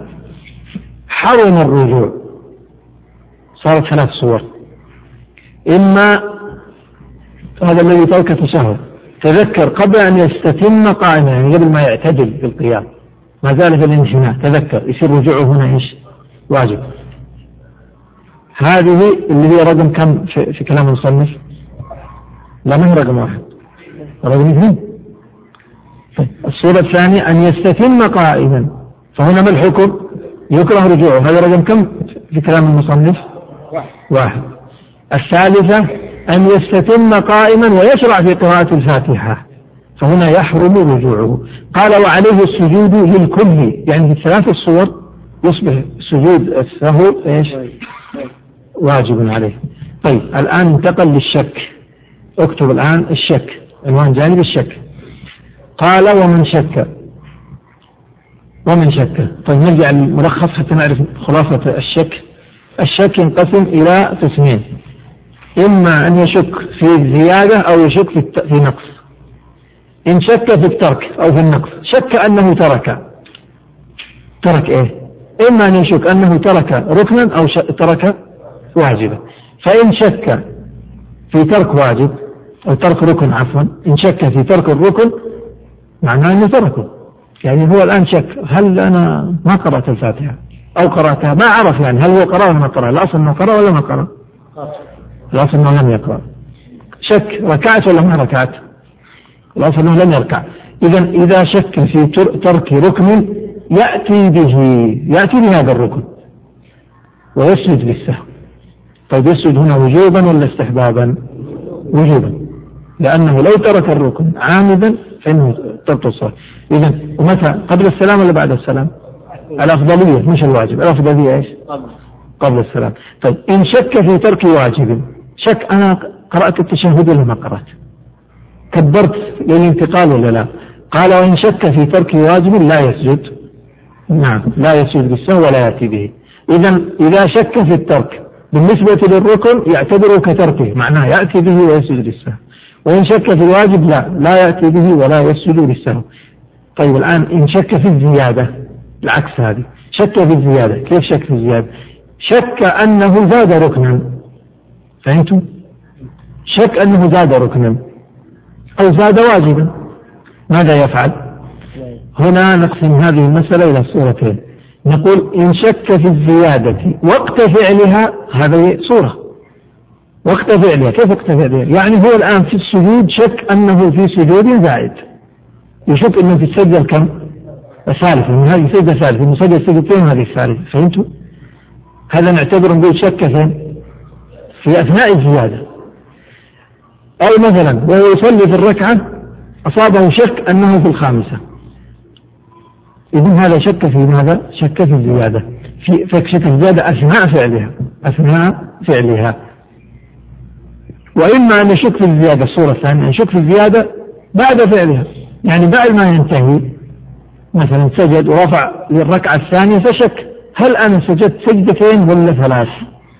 حرم الرجوع. صارت ثلاث صور. إما هذا الذي ترك تشهد تذكر قبل أن يستتم قائما يعني قبل ما يعتدل في القيام. ما زال في الانحناء تذكر يصير رجوعه هنا إيش؟ واجب هذه اللي هي رقم كم في, في كلام المصنف؟ لا ما هي رقم واحد رقم اثنين طيب الصورة الثانية أن يستتم قائما فهنا ما الحكم؟ يكره رجوعه هذا رقم كم في كلام المصنف؟ واحد الثالثة أن يستتم قائما ويشرع في قراءة الفاتحة فهنا يحرم رجوعه قال وعليه السجود للكل يعني في ثلاث الصور يصبح سجود السهو إيش؟ واجب عليه. طيب الآن انتقل للشك. اكتب الآن الشك. عنوان جانب الشك. قال ومن شك؟ ومن شك. طيب نرجع للملخص حتى نعرف خلاصة الشك. الشك ينقسم إلى قسمين. إما أن يشك في الزيادة أو يشك في نقص إن شك في الترك أو في النقص شك أنه ترك. ترك إيه؟ إما أن يشك أنه ترك ركنا أو ترك واجبا. فإن شك في ترك واجب أو ترك ركن عفوا إن شك في ترك الركن معناه أنه تركه يعني هو الآن شك هل أنا ما قرأت الفاتحة؟ أو قرأتها؟ ما عرف يعني هل هو قرأ ولا ما قرأ الأصل أنه قرأ ولا ما قرأ. الأصل أنه لم يقرأ. شك ركعت ولا ما ركعت؟ الأصل أنه لم يركع. إذا إذا شك في ترك ركن يأتي به يأتي بهذا الركن ويسجد بالسهو طيب يسجد هنا وجوبا ولا استحبابا؟ وجوبا. لأنه لو ترك الركن عامدا فإنه تبطل الصلاة. إذا ومتى؟ قبل السلام ولا بعد السلام؟ الأفضلية مش الواجب. الأفضلية إيش؟ قبل السلام. طيب إن شك في ترك واجب شك أنا قرأت التشهد ولا ما قرأت؟ كبرت للانتقال ولا لا؟ قال وإن شك في ترك واجب لا يسجد. نعم. لا يسجد بالسهو ولا يأتي به. إذا إذا شك في الترك بالنسبة للركن يعتبره كتركه معناه يأتي به ويسجد للسهو. وإن شك في الواجب لا لا يأتي به ولا يسجد للسهو. طيب الآن إن شك في الزيادة العكس هذه. شك في الزيادة كيف شك في الزيادة؟ شك أنه زاد ركنا. فهمتم؟ شك أنه زاد ركنا. أو زاد واجبا. ماذا يفعل؟ هنا نقسم هذه المسألة إلى صورتين. نقول إن شك في الزيادة وقت فعلها هذه صورة. وقت فعلها. كيف وقت فعلها؟ يعني هو الآن في السجود شك أنه في سجود زائد. يشك أنه في السجدة الكم؟ الثالثة. من هذه السجدة الثالثة. من سجدة السجدتين هذه الثالثة. فهمتوا؟ هذا نعتبر نقول شك فين في أثناء الزيادة. أو مثلا وهو يصلي في الركعة أصابه شك أنه في الخامسة إذن هذا شك في ماذا؟ شك في الزيادة في شك في الزيادة أثناء فعلها أثناء فعلها وإما أن يشك في الزيادة الصورة الثانية يشك في الزيادة بعد فعلها يعني بعد ما ينتهي مثلا سجد ورفع للركعة الثانية فشك هل أنا سجدت سجدتين ولا ثلاث؟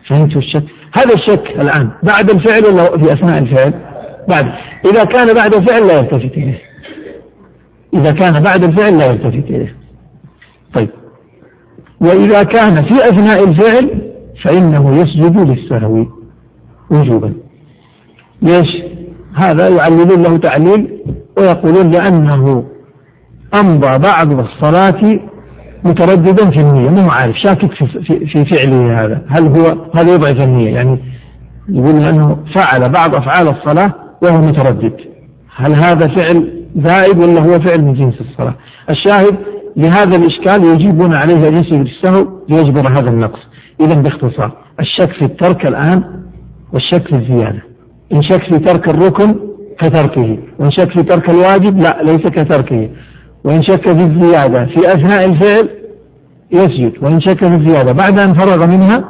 فهمتوا الشك؟ هذا الشك الآن بعد الفعل ولا في أثناء الفعل؟ بعد. إذا كان بعد الفعل لا يلتفت إليه. إذا كان بعد الفعل لا يلتفت إليه. طيب. وإذا كان في أثناء الفعل فإنه يسجد للسهو وجوبا. ليش؟ هذا يعللون له تعليل ويقولون لأنه أمضى بعض الصلاة مترددا في النية. مو عارف شاكك في, في, في فعله هذا. هل هو هذا يضعف النية؟ يعني يقول أنه فعل بعض أفعال الصلاة وهو متردد. هل هذا فعل زائد ولا هو فعل من جنس الصلاة؟ الشاهد لهذا الإشكال يجيبون عليه أن يسجد السهو ليجبر هذا النقص. إذا باختصار الشك في الترك الآن والشك في الزيادة. إن شك في ترك الركن كتركه وإن شك في ترك الواجب لا ليس كتركه. وإن شك في الزيادة في أثناء الفعل يسجد وإن شك في الزيادة بعد أن فرغ منها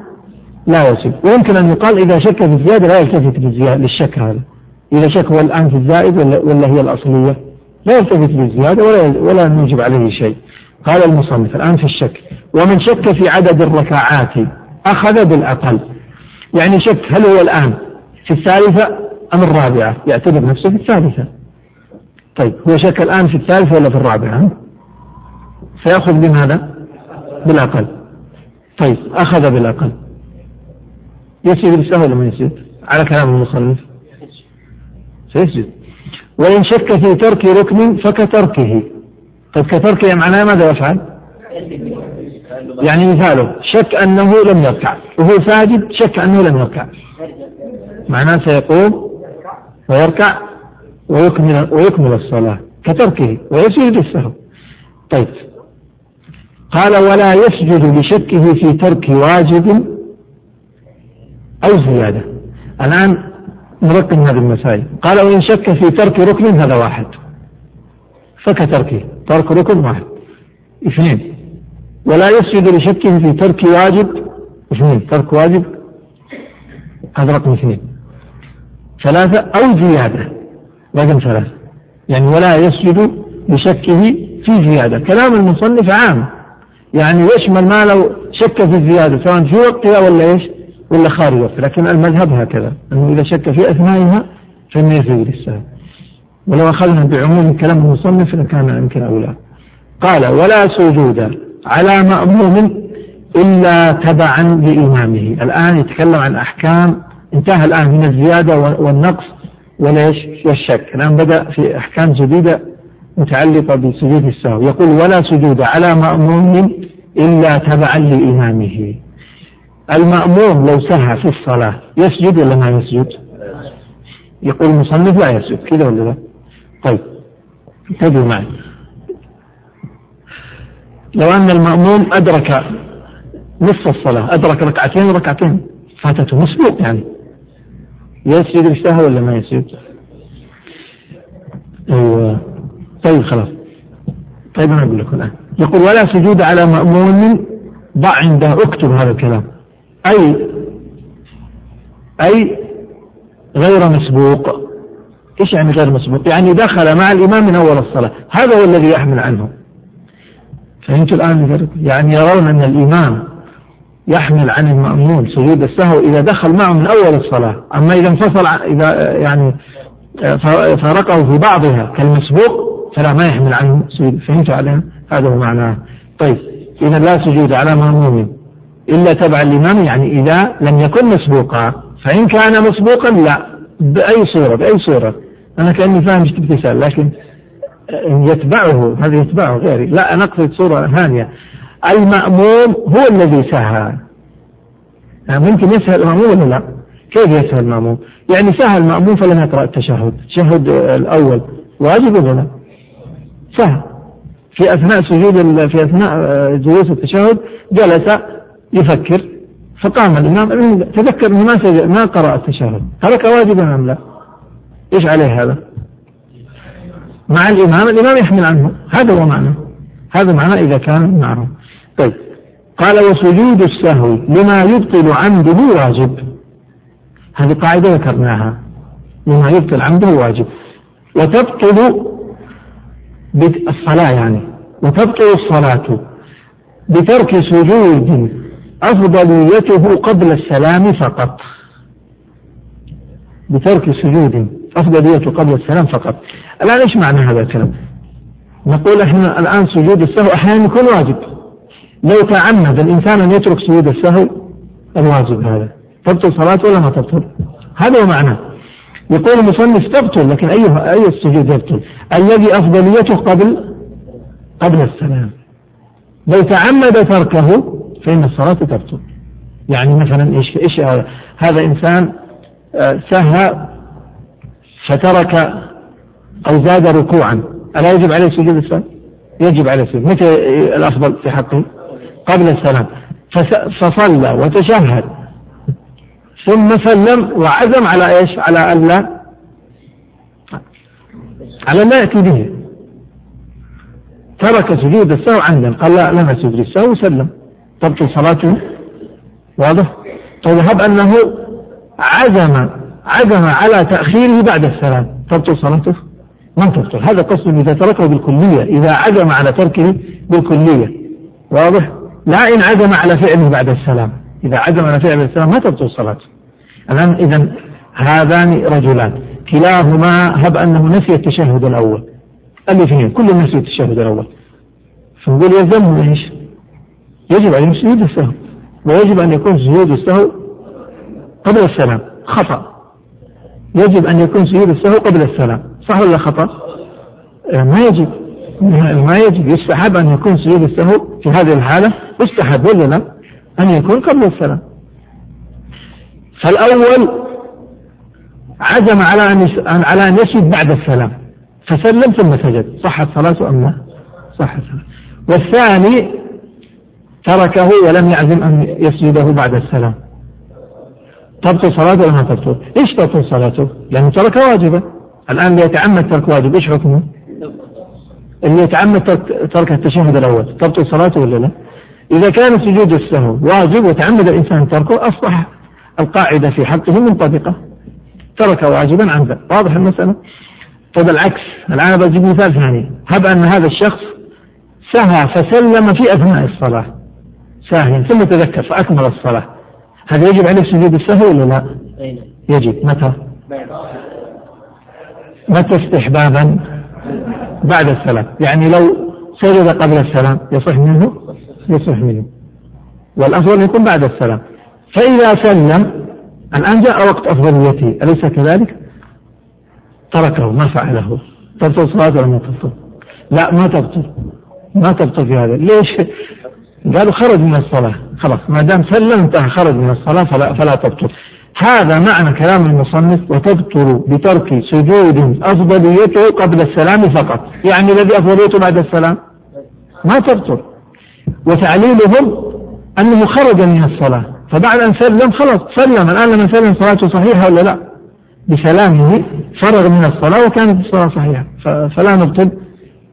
لا يسجد. ويمكن أن يقال إذا شك في الزيادة لا يلتفت للشك هذا. إذا شك هو الآن في الزائد ولا, ولا هي الأصلية؟ لا يلتفت للزيادة ولا, ولا نوجب عليه شيء. قال المصنف الآن في الشك. ومن شك في عدد الركعات أخذ بالأقل. يعني شك هل هو الآن في الثالثة أم الرابعة؟ يعتبر نفسه في الثالثة. طيب هو شك الآن في الثالثة ولا في الرابعة؟ سيأخذ بماذا بالأقل. طيب أخذ بالأقل. يسجد بالسهو ولا ما يسجد على كلام المصنف. سيسجد. وإن شك في ترك ركن فكتركه. طيب كتركه معناه ماذا يفعل؟ يعني مثاله شك أنه لم يركع. وهو ساجد شك أنه لم يركع. معناه سيقوم ويركع ويكمل ويكمل الصلاة كتركه ويسجد السهو طيب. قال ولا يسجد لشكه في ترك واجب أو زيادة. الآن نرقم هذه المسائل. قال وإن شك في ترك ركن هذا واحد. فكتركه ترك ركن واحد. اثنين. ولا يسجد لشكه في ترك واجب. اثنين. ترك واجب. هذا رقم اثنين. ثلاثة أو زيادة. رقم ثلاثة. يعني ولا يسجد لشكه في زيادة. كلام المصنف عام. يعني يشمل ما لو شك في الزيادة سواء في وقتها ولا إيش؟ ولا خارج وقتها لكن المذهب هكذا. أنه إذا شك في أثنائها فإنه يسجد للسهو. ولو أخذنا بعموم كلام المصنف لكان يمكن أولى قال ولا سجود على مأموم إلا تبعا لإمامه. الآن يتكلم عن أحكام. انتهى الآن من الزيادة والنقص وليش والشك. الآن بدأ في أحكام جديدة متعلقة بسجود السهو. يقول ولا سجود على مأموم إلا تبعا لإمامه. المأموم لو سهى في الصلاة يسجد ولا ما يسجد؟ يقول المصنف لا يسجد كذا ولا لا؟ طيب انتبهوا معي. لو أن المأموم أدرك نصف الصلاة أدرك ركعتين وركعتين فاتته مسبوق يعني. يسجد السهو ولا ما يسجد؟ أيوه. طيب خلاص. طيب أنا أقول لكم الآن. يقول ولا سجود على مأمون ضع عنده اكتب هذا الكلام. أي أي غير مسبوق إيش يعني غير مسبوق؟ يعني دخل مع الإمام من أول الصلاة، هذا هو الذي يحمل عنه. الآن الفرق؟ يعني يرون أن الإمام يحمل عن المأمون سجود السهو إذا دخل معه من أول الصلاة، أما إذا انفصل إذا يعني فارقه في بعضها كالمسبوق فلا ما يحمل عنه سجود، فهمتوا عليه؟ هذا هو معناه. طيب إذا لا سجود على مأموم إلا تبع الإمام يعني إذا لم يكن مسبوقا، فإن كان مسبوقا لا. بأي صورة بأي صورة. أنا كأني فاهم إيش تسأل لكن يتبعه هذا يتبعه غيري. لا أنا أقصد صورة ثانية. المأموم هو الذي سهى يعني ممكن يسهل المأموم ولا لا؟ كيف يسهل المأموم؟ يعني سهل المأموم فلم يقرأ التشهد، التشهد الأول واجب ولا لا؟ سهل. في أثناء سجود في أثناء جلوس التشهد جلس يفكر فقام الإمام تذكر أنه ما ما قرأ التشهد، ترك واجبا أم لا؟ إيش عليه هذا؟ مع الإمام الإمام يحمل عنه. هذا هو معنى. هذا معنى إذا كان معه طيب. قال وسجود السهو لما يبطل عمده واجب. هذه قاعدة ذكرناها. لما يبطل عمده واجب. وتبطل الصلاة يعني. وتبطل الصلاة بترك سجود أفضليته قبل السلام فقط. بترك سجود. أفضليته قبل السلام فقط. الآن إيش معنى هذا الكلام؟ نقول إحنا الآن سجود السهو أحيانا يكون واجب. لو تعمد الإنسان أن يترك سجود السهو الواجب هذا. تبطل صلاته ولا ما تبطل؟ هذا هو معناه. يقول المصنف تبطل لكن أي أي السجود يبطل؟ الذي أفضليته قبل قبل السلام. لو تعمد تركه فإن الصلاة تبطل يعني مثلا إيش إيش هذا؟ هذا إنسان آه، سهى فترك أو زاد ركوعا ألا يجب عليه سجود السلام؟ يجب عليه السجود متى الأفضل في حقه؟ قبل السلام فصلى وتشهد ثم سلم وعزم على إيش؟ على أن لا على لا يأتي به ترك سجود السهو عمدا قال لا لم أسجد السهو وسلم تبطل صلاته واضح؟ طيب هب أنه عزم عزم على تأخيره بعد السلام تبطل صلاته؟ ما تبطل هذا قصد إذا تركه بالكلية إذا عزم على تركه بالكلية واضح؟ لا إن عزم على فعله بعد السلام إذا عزم على بعد السلام ما تبطل صلاته الآن إذا هذان رجلان كلاهما هب أنه نسي التشهد الأول الاثنين كلهم نسي التشهد الأول فنقول يلزمهم إيش؟ يجب عليهم سجود السهو ويجب أن يكون سجود السهو قبل السلام خطأ يجب أن يكون سجود السهو قبل السلام صح ولا خطأ؟ آه، ما يجب ما يجب يستحب أن يكون سجود السهو في هذه الحالة يستحب ولا لا؟ أن يكون قبل السلام فالأول عزم على أن على أن يسجد بعد السلام فسلم ثم سجد صحت صلاته أم لا؟ صحت والثاني تركه ولم يعزم أن يسجده بعد السلام تبطل صلاته ولا ما تبطل؟ إيش تبطل صلاته؟ لأنه ترك واجبا الآن اللي يتعمد ترك واجب إيش حكمه؟ اللي يتعمد ترك التشهد الأول تبطل صلاته ولا لا؟ إذا كان سجود السهو واجب وتعمد الإنسان تركه أصبح القاعدة في حقه منطبقة ترك واجبا عمدا واضح المسألة؟ طيب العكس الآن بجيب مثال ثاني هب أن هذا الشخص سهى فسلم في أثناء الصلاة ساهيا ثم تذكر فأكمل الصلاة هل يجب عليه سجود السهو ولا لا؟ يجب متى؟ متى استحبابا؟ بعد السلام يعني لو سجد قبل السلام يصح منه؟ يصح منه والأفضل يكون بعد السلام فإذا سلم الآن جاء وقت أفضليته أليس كذلك؟ تركه ما فعله تبطل صلاته ولا ما تبطل؟ لا ما تبطل ما تبطل في هذا ليش؟ قالوا خرج من الصلاة. خلاص ما دام سلم انتهى خرج من الصلاة فلا, فلا تبطل. هذا معنى كلام المصنف وتبطل بترك سجود أفضليته قبل السلام فقط. يعني الذي أفضليته بعد السلام؟ ما تبطل. وتعليلهم أنه خرج من الصلاة. فبعد أن سلم خلاص سلم. الآن لما سلم صلاته صحيحة ولا لا؟ بسلامه فرغ من الصلاة وكانت الصلاة صحيحة. فلا نبطل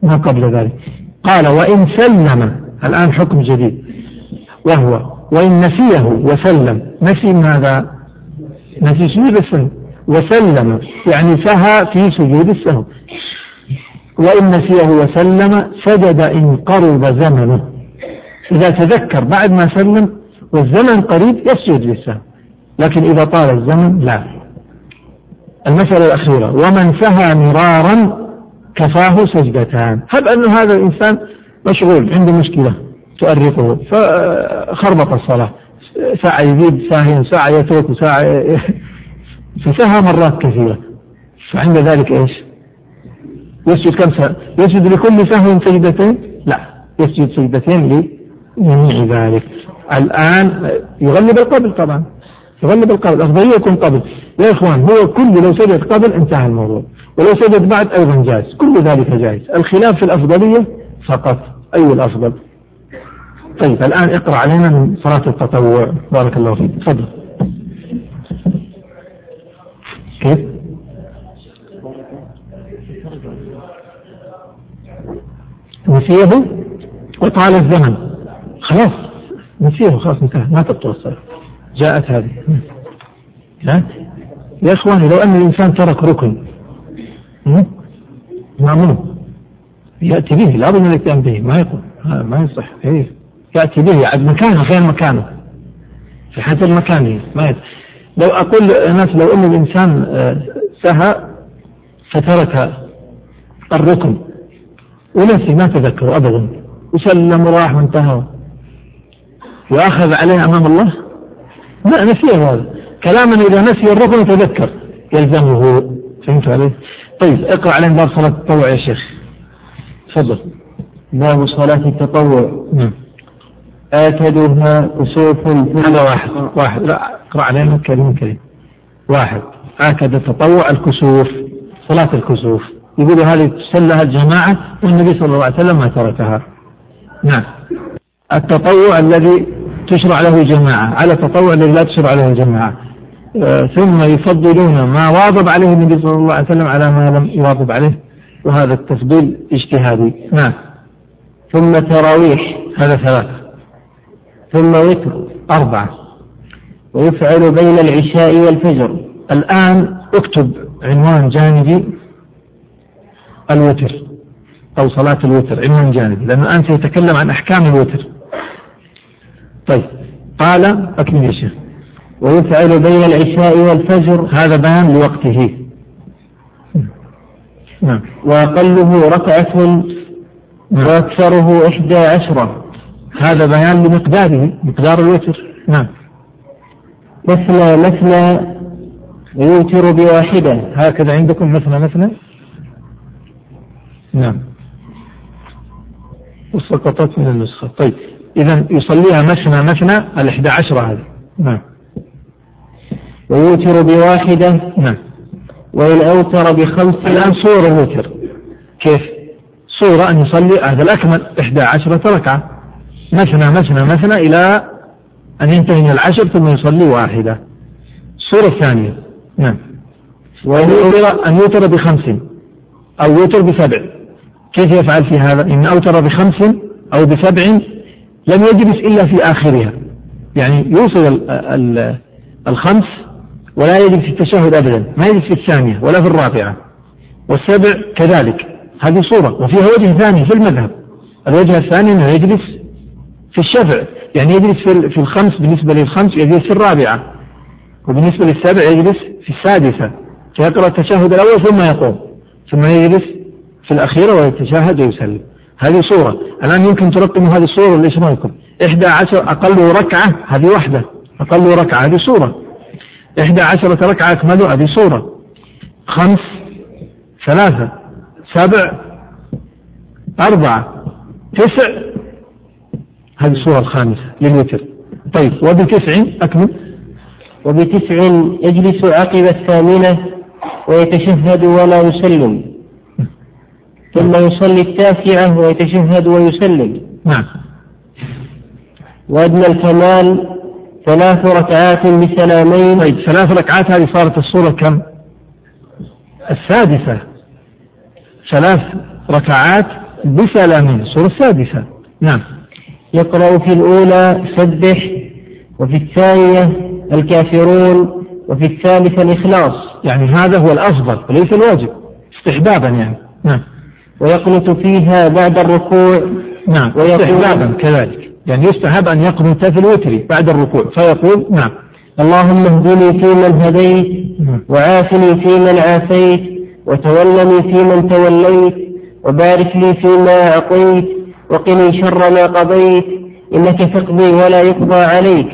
ما قبل ذلك. قال وإن سلم الآن حكم جديد. وهو وإن نسيه وسلم نسي ماذا نسي سجود السهو وسلم يعني سهى في سجود السهو وإن نسيه وسلم سجد إن قرب زمنه. إذا تذكر بعد ما سلم والزمن قريب يسجد للسهو لكن إذا طال الزمن لا. المسألة الأخيرة ومن سهى مرارا كفاه سجدتان. هب أن هذا الإنسان مشغول عنده مشكلة تؤرقه. فخربط الصلاة. ساعة يزيد ساعة ساعة يترك وساعة فسهى مرات كثيرة. فعند ذلك إيش؟ يسجد كم سهى؟ يسجد لكل سهو سجدتين؟ لا يسجد سجدتين لجميع ذلك. الآن يغلب القبل طبعا. يغلب القبل الأفضلية يكون قبل يا إخوان هو كل لو سجد قبل انتهى الموضوع. ولو سجد بعد أيضا جائز. كل ذلك جائز. الخلاف في الأفضلية فقط. أي الأفضل؟ طيب الآن اقرأ علينا من صلاة التطوع. بارك الله فيك. تفضل. كيف؟ نسيه وطال الزمن. خلاص نسيه. خلاص انتهى. ما تبطل الصلاة. جاءت هذه. جاءت؟ يا إخواني لو أن الإنسان ترك ركن. مأمون يأتي به لابد من الاتيان به. ما يقول ما يصح. إيه. يأتي به يعد مكانه غير مكانه. في حسب مكانه ما يصح لو أقول الناس لو أن الإنسان آه، سهى فترك الركن. ونسي ما تذكر أبدا. وسلم وراح وانتهى. وأخذ عليه أمام الله. لا نسيه هذا. كلاما إذا نسي الركن تذكر. يلزمه. فهمت عليه؟ طيب اقرأ علينا باب صلاة التطوع يا شيخ. تفضل. باب صلاة التطوع. نعم. آكدها كسوف هذا واحد. واحد. لا اقرأ علينا كريم كريم. واحد. آكد التطوع الكسوف. صلاة الكسوف. يقولوا هذه تصلى الجماعة والنبي صلى الله عليه وسلم ما تركها. نعم. التطوع الذي تشرع له جماعة على التطوع الذي لا تشرع له جماعة آه ثم يفضلون ما واظب عليه النبي صلى الله عليه وسلم على ما لم يواظب عليه. وهذا التفضيل اجتهادي. نعم. ثم تراويح. هذا ثلاثة. ثم وتر. أربعة. ويفعل بين العشاء والفجر. الآن اكتب. عنوان جانبي. الوتر. أو صلاة الوتر. عنوان جانبي. لأنه الآن سيتكلم عن أحكام الوتر. طيب. قال. أكمل يا شيخ. ويفعل بين العشاء والفجر. هذا بيان لوقته. نعم. وأقله ركعة نعم. وأكثره إحدى عشرة. هذا بيان لمقداره مقدار الوتر. نعم. مثنى مثنى ويوتر بواحدة. هكذا عندكم مثنى مثنى؟ نعم. وسقطت من النسخة. طيب. إذا يصليها مثنى مثنى الإحدى عشرة هذه. نعم. ويوتر بواحدة. نعم. وإن أوتر بخمس الآن صورة الوتر كيف؟ صورة أن يصلي هذا الأكمل إحدى عشرة ركعة. مثنى مثنى مثنى إلى أن ينتهي من العشر ثم يصلي واحدة. الصورة الثانية. نعم. وأن يوتر أن يوتر بخمس أو يوتر بسبع. كيف يفعل في هذا؟ إن أوتر بخمس أو بسبع لم يجلس إلا في آخرها. يعني يوصل الخمس ولا يجلس في التشهد أبدا ما يجلس في الثانية ولا في الرابعة. والسبع كذلك هذه صورة وفيها وجه ثاني في المذهب. الوجه الثاني أنه يجلس في الشفع يعني يجلس في الخمس بالنسبة للخمس يجلس في الرابعة وبالنسبة للسبع يجلس في السادسة فيقرأ التشهد الأول ثم يقوم ثم يجلس في الأخيرة ويتشهد ويسلم. هذه صورة. الآن يمكن ترقموا هذه الصورة ليش رأيكم؟ إحدى عشر أقل ركعة هذه واحدة أقل ركعة هذه صورة. إحدى عشرة ركعة أكملوا هذه صورة خمس ثلاثة سبع أربعة تسع. هذه الصورة الخامسة للوتر. طيب وبتسع أكمل؟ وبتسع يجلس عقب الثامنة ويتشهد ولا يسلم. ثم يصلي التاسعة ويتشهد ويسلم. نعم. وأدنى الكمال ثلاث ركعات بسلامين طيب ثلاث ركعات هذه صارت الصورة كم؟ السادسة. ثلاث ركعات بسلامين الصورة السادسة نعم. يقرأ في الأولى سبح وفي الثانية الكافرون وفي الثالثة الإخلاص. يعني هذا هو الأفضل وليس الواجب استحبابا يعني. نعم. ويقنت فيها بعد الركوع. نعم استحبابا كذلك. يعني يستحب أن يقنت في الوتر بعد الركوع فيقول نعم. اللهم اهدني فيمن هديت نعم. وعافني فيمن عافيت وتولني فيمن توليت وبارك لي فيما أعطيت وقني شر ما قضيت. إنك تقضي ولا يقضى عليك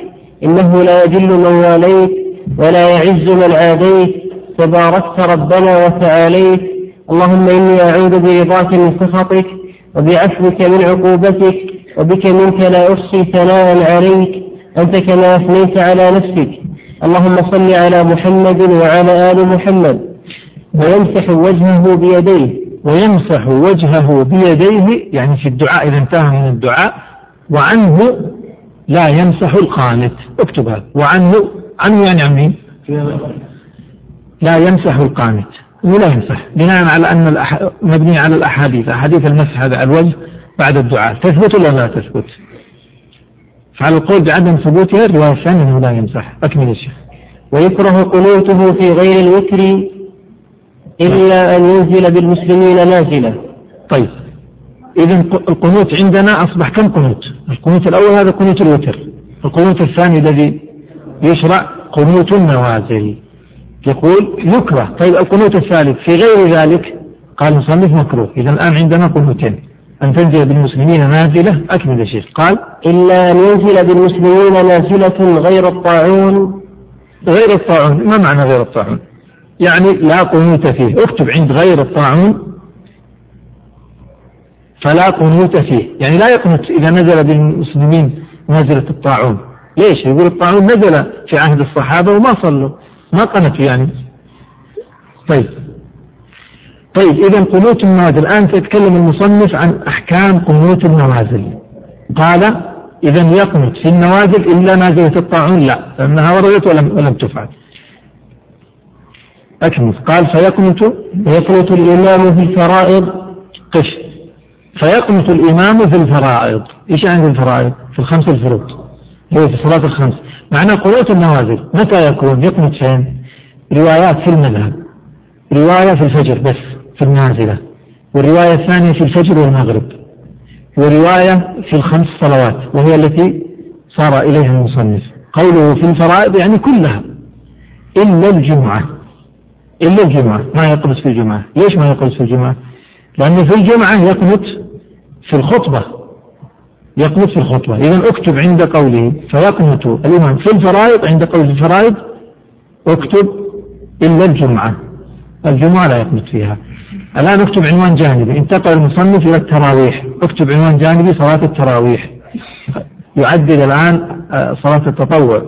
إنه لا يجل من واليت ولا يعز من عاديت. تباركت ربنا وتعاليت. اللهم إني أعوذ برضاك من سخطك وبعفوك من عقوبتك. وبك منك لا أحصي ثناء عليك أنت كما أثنيت على نفسك. اللهم صل على محمد وعلى آل محمد. ويمسح وجهه بيديه. ويمسح وجهه بيديه يعني في الدعاء إذا انتهى من الدعاء. وعنه لا يمسح القانت. اكتب هذا. وعنه عنه يعني عن مين؟ لا يمسح القانت. ولا يمسح. بناء على أن. مبني على الأحاديث. أحاديث المسح هذا الوجه. بعد الدعاء. تثبت ولا لا تثبت؟ فعلى القول بعدم ثبوتها الرواية الثانية أنه لا يمسح أكمل الشيخ ويكره قنوته في غير الوتر إلا أن ينزل بالمسلمين نازلة طيب. إذا القنوت عندنا أصبح كم قنوت؟ القنوت الأول هذا قنوت الوتر. القنوت الثاني الذي يشرع قنوت النوازل. يقول يكره. طيب القنوت الثالث. في غير ذلك قال المصنف مكروه. إذا الآن عندنا قنوتين. أن تنزل بالمسلمين نازلة؟ أكمل يا شيخ. قال إلا أن ينزل بالمسلمين نازلة غير الطاعون. غير الطاعون. ما معنى غير الطاعون؟ يعني لا قنوت فيه. اكتب عند غير الطاعون. فلا قنوت فيه. يعني لا يقنط إذا نزل بالمسلمين نزلة الطاعون. ليش؟ يقول الطاعون نزل في عهد الصحابة وما صلوا. ما قنتوا يعني. طيب. طيب إذا قنوت النوازل الآن سيتكلم المصنف عن أحكام قنوت النوازل. قال إذا يقنت في النوازل إلا نازلة الطاعون لا لأنها وردت ولم ولم تفعل. أكمل. قال فيقنت ويقنت الإمام في الفرائض. قش فيقنت الإمام في الفرائض. إيش يعني الفرائض؟ في الخمس الفروض. هو في الصلاة الخمس. معنى قنوت النوازل متى يكون؟ يقنت فين؟ روايات في المذهب. رواية في الفجر بس. في النازلة والرواية الثانية في الفجر والمغرب ورواية في الخمس صلوات وهي التي صار إليها المصنف. قوله في الفرائض يعني كلها إلا الجمعة إلا الجمعة. ما يقنط في الجمعة؟ ليش ما يقنط في الجمعة؟ لأنه في الجمعة يقنط في الخطبة. يقنط في الخطبة. إذا اكتب عند قوله فيقنط الإمام. في الفرائض عند قول الفرائض اكتب إلا الجمعة. الجمعة لا يقنط فيها. الآن اكتب عنوان جانبي. انتقل المصنف إلى التراويح. اكتب عنوان جانبي صلاة التراويح. يعدل الآن آه، صلاة التطوع.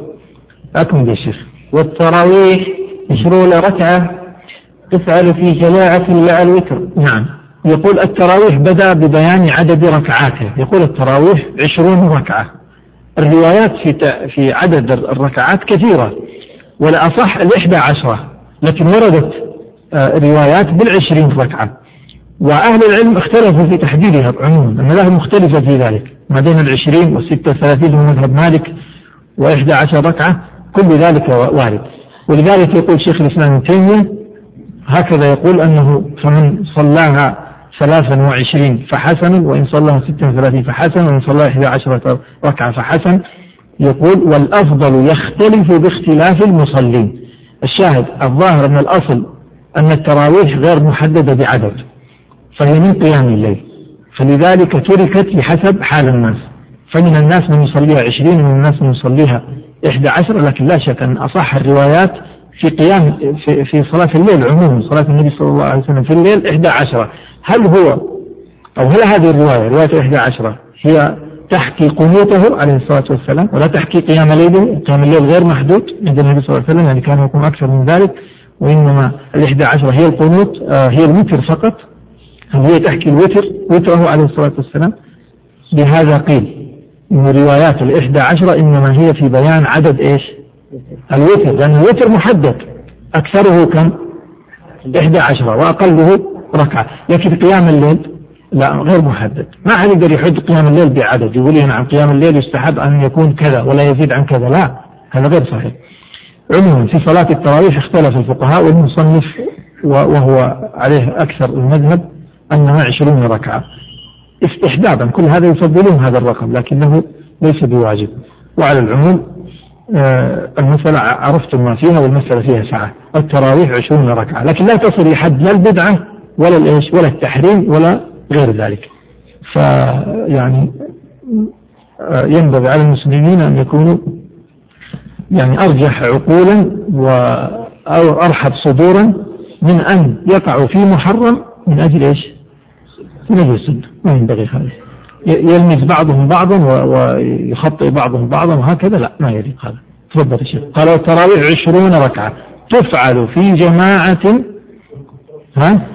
أكمل يا شيخ. والتراويح عشرون ركعة تفعل في جماعة مع الوتر. نعم. يقول التراويح بدأ ببيان عدد ركعاته. يقول التراويح عشرون ركعة. الروايات في في عدد الركعات كثيرة. والأصح الإحدى عشرة. لكن وردت روايات بالعشرين ركعة. وأهل العلم اختلفوا في تحديدها عموما المذاهب مختلفة في ذلك. ما بين العشرين والستة وثلاثين هو مذهب مالك وإحدى عشر ركعة كل ذلك وارد. ولذلك يقول شيخ الإسلام ابن تيمية هكذا يقول أنه فمن صلاها ثلاثا وعشرين فحسن وإن صلاها ستا وثلاثين فحسن وإن صلاها إحدى عشرة ركعة فحسن. يقول والأفضل يختلف باختلاف المصلين. الشاهد الظاهر أن الأصل أن التراويح غير محددة بعدد فهي من قيام الليل. فلذلك تركت بحسب حال الناس. فمن الناس من يصليها عشرين ومن الناس من يصليها إحدى عشر لكن لا شك أن أصح الروايات في قيام في, في صلاة الليل عموما صلاة النبي صلى الله عليه وسلم في الليل إحدى عشرة هل هو أو هل هذه الرواية رواية إحدى عشرة هي تحكي قنوته عليه الصلاة والسلام ولا تحكي قيام ليله؟ قيام الليل غير محدود عند النبي صلى الله عليه وسلم يعني كان يقوم أكثر من ذلك. وإنما الإحدى عشرة هي القنوت آه هي الوتر فقط. هي تحكي الوتر وتره عليه الصلاة والسلام. بهذا قيل من روايات الإحدى عشرة إنما هي في بيان عدد إيش؟ الوتر لأن الوتر محدد. أكثره كم؟ إحدى عشرة وأقله ركعة. لكن قيام الليل لا غير محدد. ما حد يقدر يحد قيام الليل بعدد يقول لي نعم قيام الليل يستحب أن يكون كذا ولا يزيد عن كذا. لا هذا غير صحيح. عموما في صلاة التراويح اختلف الفقهاء والمصنف وهو عليه أكثر المذهب أنها عشرون ركعة. استحبابا كل هذا يفضلون هذا الرقم لكنه ليس بواجب. وعلى العموم آه المسألة عرفتم ما فيها والمسألة فيها سعة التراويح عشرون ركعة لكن لا تصل لحد لا البدعة ولا الإيش ولا التحريم ولا غير ذلك. فيعني آه ينبغي على المسلمين أن يكونوا يعني أرجح عقولا و أو أرحب صدورا من أن يقعوا في محرم من أجل إيش؟ من أجل السنة. ما ينبغي هذا. يلمس بعضهم بعضا ويخطئ بعضهم بعضا وهكذا. لا ما يليق هذا. تفضل يا شيخ. قال التراويح عشرون ركعة. تفعل في جماعة ها؟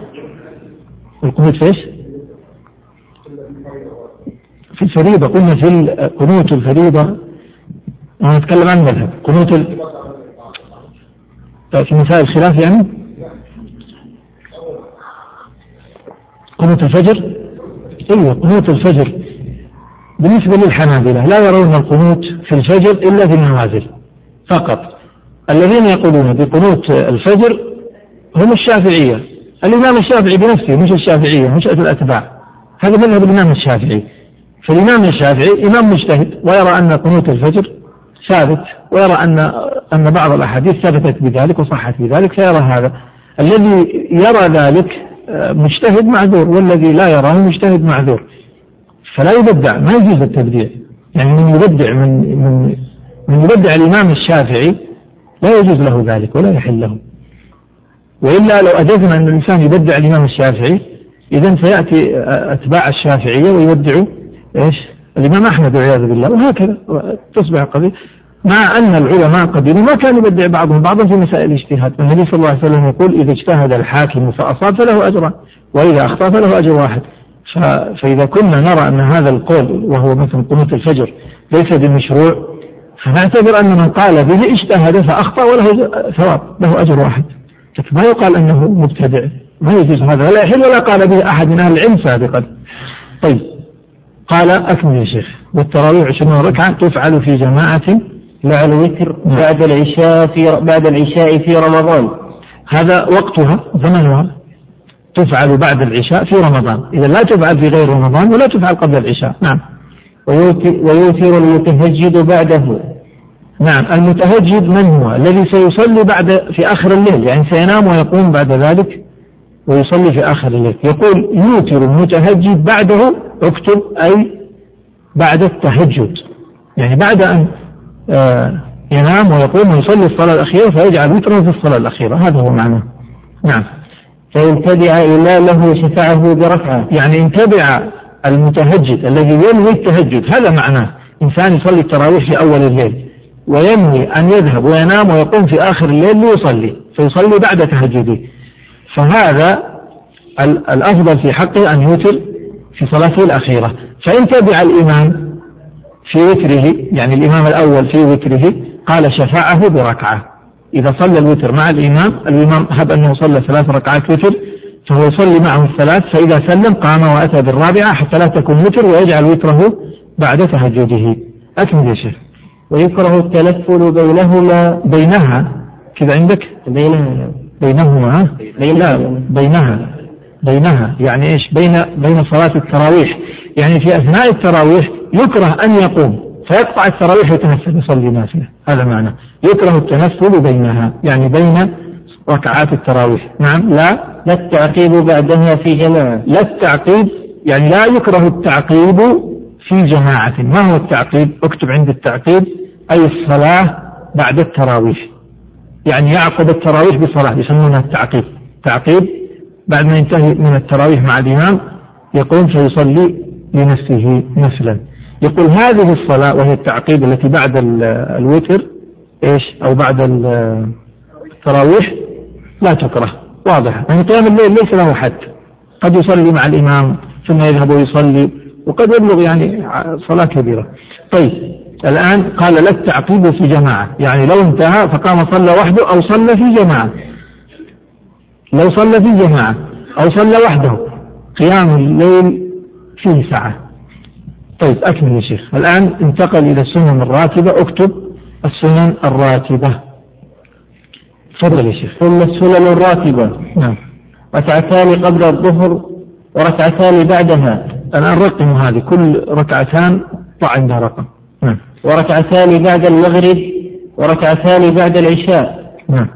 القنوت في إيش؟ في الفريضة. قلنا في قنوت الفريضة. أنا أتكلم عن المذهب قنوت ال... في مسائل الخلاف يعني؟ قنوت الفجر؟ أيوه قنوت الفجر. بالنسبة للحنابلة لا يرون القنوت في الفجر إلا في النوازل فقط. الذين يقولون بقنوت الفجر هم الشافعية. الإمام الشافعي بنفسه مش الشافعية مش الأتباع. هذا مذهب الإمام الشافعي. فالإمام الشافعي إمام مجتهد ويرى أن قنوت الفجر ثابت ويرى أن أن بعض الأحاديث ثبتت بذلك وصحت بذلك فيرى هذا. الذي يرى ذلك آه، مجتهد معذور والذي لا يراه مجتهد معذور. فلا يبدع ما يجوز التبديع. يعني من يبدع من من من يبدع الإمام الشافعي لا يجوز له ذلك ولا يحل له. وإلا لو أجزنا أن الإنسان يبدع الإمام الشافعي إذا سيأتي أتباع الشافعية ويبدعوا إيش؟ الإمام أحمد والعياذ بالله وهكذا تصبح القضية مع أن العلماء قديما ما كان يبدع بعضهم بعضا في مسائل الاجتهاد. النبي صلى الله عليه وسلم يقول إذا اجتهد الحاكم فأصاب فله أجران وإذا أخطأ فله أجر واحد. فإذا كنا نرى أن هذا القول وهو مثل قنوت الفجر ليس بمشروع فنعتبر أن من قال به اجتهد فأخطأ وله ثواب له أجر واحد. لكن ما يقال أنه مبتدع. ما يجوز هذا ولا يحل ولا قال به أحد من أهل العلم سابقا. طيب قال أكمل يا شيخ والتراويح عشرون ركعة تفعل في جماعة مع الوتر بعد العشاء في بعد العشاء في رمضان. هذا وقتها زمنها تفعل بعد العشاء في رمضان. إذا لا تفعل في غير رمضان ولا تفعل قبل العشاء. نعم. ويوتر المتهجد بعده. نعم. المتهجد من هو؟ الذي سيصلي بعد في آخر الليل. يعني سينام ويقوم بعد ذلك ويصلي في آخر الليل. يقول يوتر المتهجد بعده اكتب أي بعد التهجد. يعني بعد أن ينام ويقوم ويصلي الصلاة الأخيرة فيجعل وترا في الصلاة الأخيرة. هذا هو معناه نعم. فإن تبع إمامه شفعه بركعة يعني إن تبع المتهجد الذي ينوي التهجد هذا معناه. إنسان يصلي التراويح في أول الليل وينوي أن يذهب وينام ويقوم في آخر الليل ليصلي فيصلي بعد تهجده. فهذا الأفضل في حقه أن يوتر في صلاته الأخيرة. فإن تبع الإمام في وتره يعني الإمام الأول في وتره قال شفعه بركعة. إذا صلى الوتر مع الإمام الإمام هب أنه صلى ثلاث ركعات وتر فهو يصلي معه الثلاث فإذا سلم قام وأتى بالرابعة حتى لا تكون وتر ويجعل وتره بعد تهجده. أكمل يا شيخ. ويكره التنفل بينهما. بينها. كذا عندك؟ بينها. بينهما؟ بينها. لا بينها. بينها. يعني إيش؟ بين بين صلاة التراويح. يعني في أثناء التراويح يكره أن يقوم فيقطع التراويح ويتنفل يصلي نافلة هذا معنى. يكره التنفل بينها يعني بين ركعات التراويح. نعم لا. لا التعقيب بعدها في جماعة. لا التعقيب يعني لا يكره التعقيب في جماعة. ما هو التعقيب؟ اكتب عند التعقيب أي الصلاة بعد التراويح. يعني يعقب التراويح بصلاة يسمونها التعقيب. تعقيب بعد ما ينتهي من التراويح مع الإمام يقوم فيصلي لنفسه نفلا. يقول هذه الصلاة وهي التعقيب التي بعد الوتر إيش؟ أو بعد التراويح لا تكره. واضح. يعني قيام الليل ليس له حد. قد يصلي مع الإمام ثم يذهب ويصلي وقد يبلغ يعني صلاة كبيرة. طيب الآن قال لا التعقيب في جماعة. يعني لو انتهى فقام صلى وحده أو صلى في جماعة. لو صلى في جماعة أو صلى وحده قيام الليل فيه ساعة. طيب أكمل يا شيخ. الآن انتقل إلى السنن الراتبة. اكتب السنن الراتبة. تفضل يا شيخ. ثم السنن الراتبة. نعم. ركعتان قبل الظهر وركعتان بعدها. الآن رقموا هذه. كل ركعتان ضع عندها رقم. نعم. وركعتان بعد المغرب وركعتان بعد العشاء. نعم.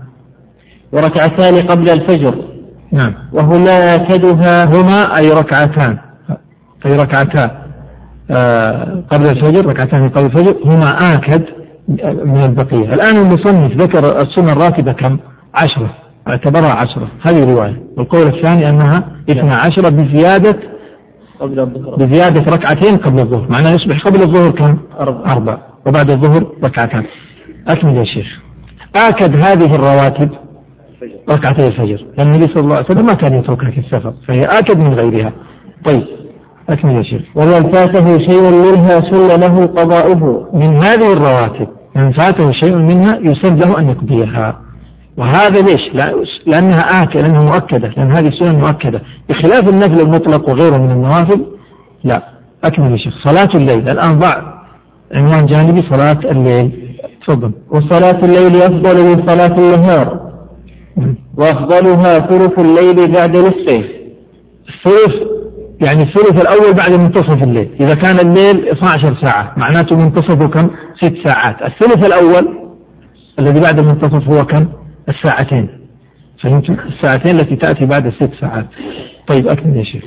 وركعتان قبل الفجر. نعم. وهما آكدها هما أي ركعتان؟ أي ركعتان آه قبل الفجر ركعتان قبل الفجر هما آكد من البقية. الآن المصنف ذكر السنة الراتبة كم؟ عشرة اعتبرها عشرة. هذه رواية. والقول الثاني أنها اثنا عشرة بزيادة قبل الظهر بزيادة ركعتين قبل الظهر. معناه يصبح قبل الظهر كم؟ أربع أربع وبعد الظهر ركعتان. أكمل يا شيخ. آكد هذه الرواتب ركعتي الفجر. لأن النبي صلى الله عليه وسلم ما كان يتركها في السفر فهي آكد من غيرها. طيب. أكمل يا شيخ. ومن فاته شيء منها سن له قضاؤه. من هذه الرواتب من فاته شيء منها يسن له أن يقضيها. وهذا ليش؟ لا- لأنها آكد لأنها مؤكدة لأن هذه السنن مؤكدة. بخلاف النفل المطلق وغيره من النوافل لا. أكمل يا شيخ. صلاة الليل الآن ضع عنوان جانبي صلاة الليل. تفضل. وصلاة الليل أفضل من صلاة النهار. وأفضلها ثلث الليل بعد نصفه. الثلث يعني الثلث الأول بعد منتصف الليل. إذا كان الليل 12 ساعة معناته منتصفه كم؟ ست ساعات. الثلث الأول الذي بعد المنتصف هو كم؟ الساعتين. فهمتم الساعتين التي تأتي بعد الست ساعات. طيب أكمل يا شيخ.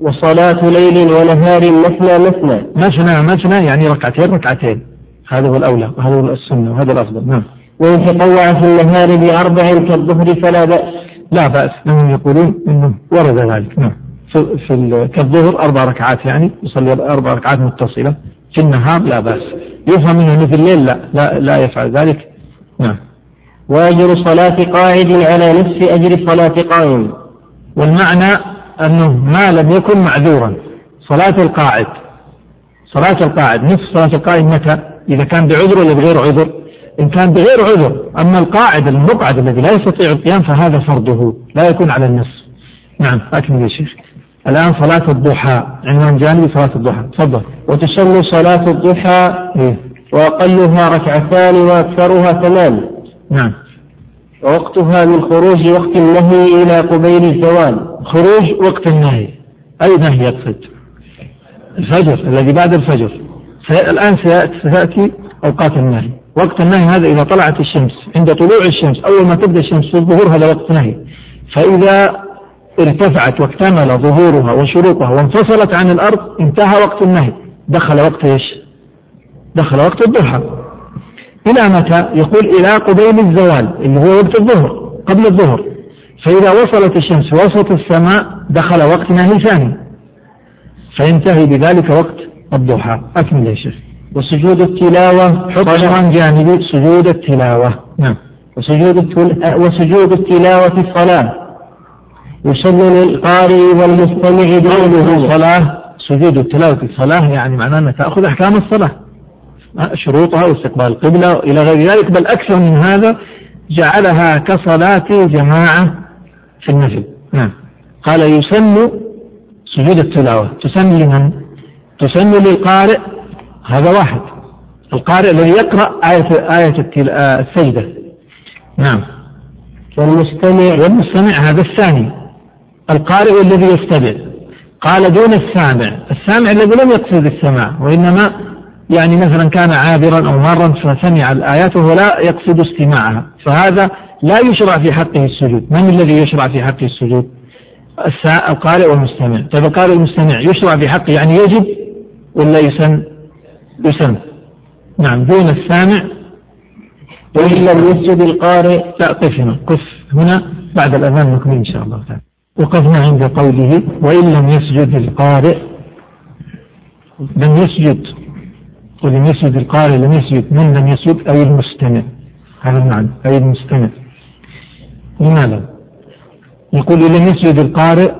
وصلاة ليل ونهار مثنى مثنى. مثنى مثنى يعني ركعتين ركعتين. هذا هو الأولى وهذا هو السنة وهذا الأفضل. نعم. وإن تطوع في النهار بأربع كالظهر فلا بأس. لا بأس لهم يقولون أنه ورد ذلك. نعم. في, في ال- كالظهر أربع ركعات يعني يصلي أربع ركعات متصلة. في النهار لا بأس. يفهم منه في الليل لا لا, لا يفعل ذلك. نعم. وأجر صلاة قاعد على نصف أجر صلاة قائم. والمعنى أنه ما لم يكن معذورا. صلاة القاعد. صلاة القاعد. نصف صلاة القائم متى؟ إذا كان بعذر ولا بغير عذر؟ إن كان بغير عذر. أما القاعد المقعد الذي لا يستطيع القيام فهذا فرضه. لا يكون على النصف. نعم. أكمل يا شيخ. الآن صلاة الضحى. عنوان جانبي صلاة الضحى. تفضل. وتسن صلاة الضحى إيه؟ وأقلها ركعتان وأكثرها ثمان. نعم. ووقتها من خروج وقت النهي إلى قبيل الزوال خروج وقت النهي. أي نهي يقصد؟ الفجر الذي بعد الفجر. الآن سيأتي أوقات النهي. وقت النهي هذا إذا طلعت الشمس عند طلوع الشمس أول ما تبدأ الشمس في الظهور هذا وقت نهي فإذا ارتفعت واكتمل ظهورها وشروقها وانفصلت عن الأرض انتهى وقت النهي. دخل وقت إيش؟ دخل وقت الضحى. إلى متى؟ يقول إلى قبيل الزوال اللي هو وقت الظهر قبل الظهر. فإذا وصلت الشمس في وسط السماء دخل وقت نهي ثاني. فينتهي بذلك وقت الضحى. أكمل يا شيخ. وسجود التلاوة عنوان جانبي سجود التلاوة. نعم. وسجود التل... وسجود التلاوة الصلاة. يسن للقارئ والمستمع دونه صلاة سجود التلاوة في الصلاة يعني معناه أنها تأخذ أحكام الصلاة. أه، شروطها واستقبال القبلة إلى غير ذلك بل أكثر من هذا جعلها كصلاة جماعة في النفل نعم. قال يسن سجود التلاوة. تسن لمن؟ تسن للقارئ. هذا واحد. القارئ الذي يقرأ آية آية آه، السجدة. نعم. والمستمع. والمستمع هذا الثاني. القارئ الذي يستمع قال دون السامع. السامع الذي لم يقصد السماع وإنما يعني مثلا كان عابرا أو مارا فسمع الآيات وهو لا يقصد استماعها. فهذا لا يشرع في حقه السجود. من الذي يشرع في حقه السجود؟ القارئ والمستمع. طيب القارئ والمستمع يشرع في حقه يعني يجب ولا يسن يسن؟ نعم دون السامع. وإن لم يسجد القارئ لا قف هنا. قف هنا بعد الأذان نكمل إن شاء الله. تعالى وقفنا عند قوله وإن لم يسجد القارئ لم يسجد ولم يسجد القارئ لم يسجد من لم يسجد؟ أي المستمع. هذا المعنى أي المستمع. لماذا؟ يقول لم يسجد القارئ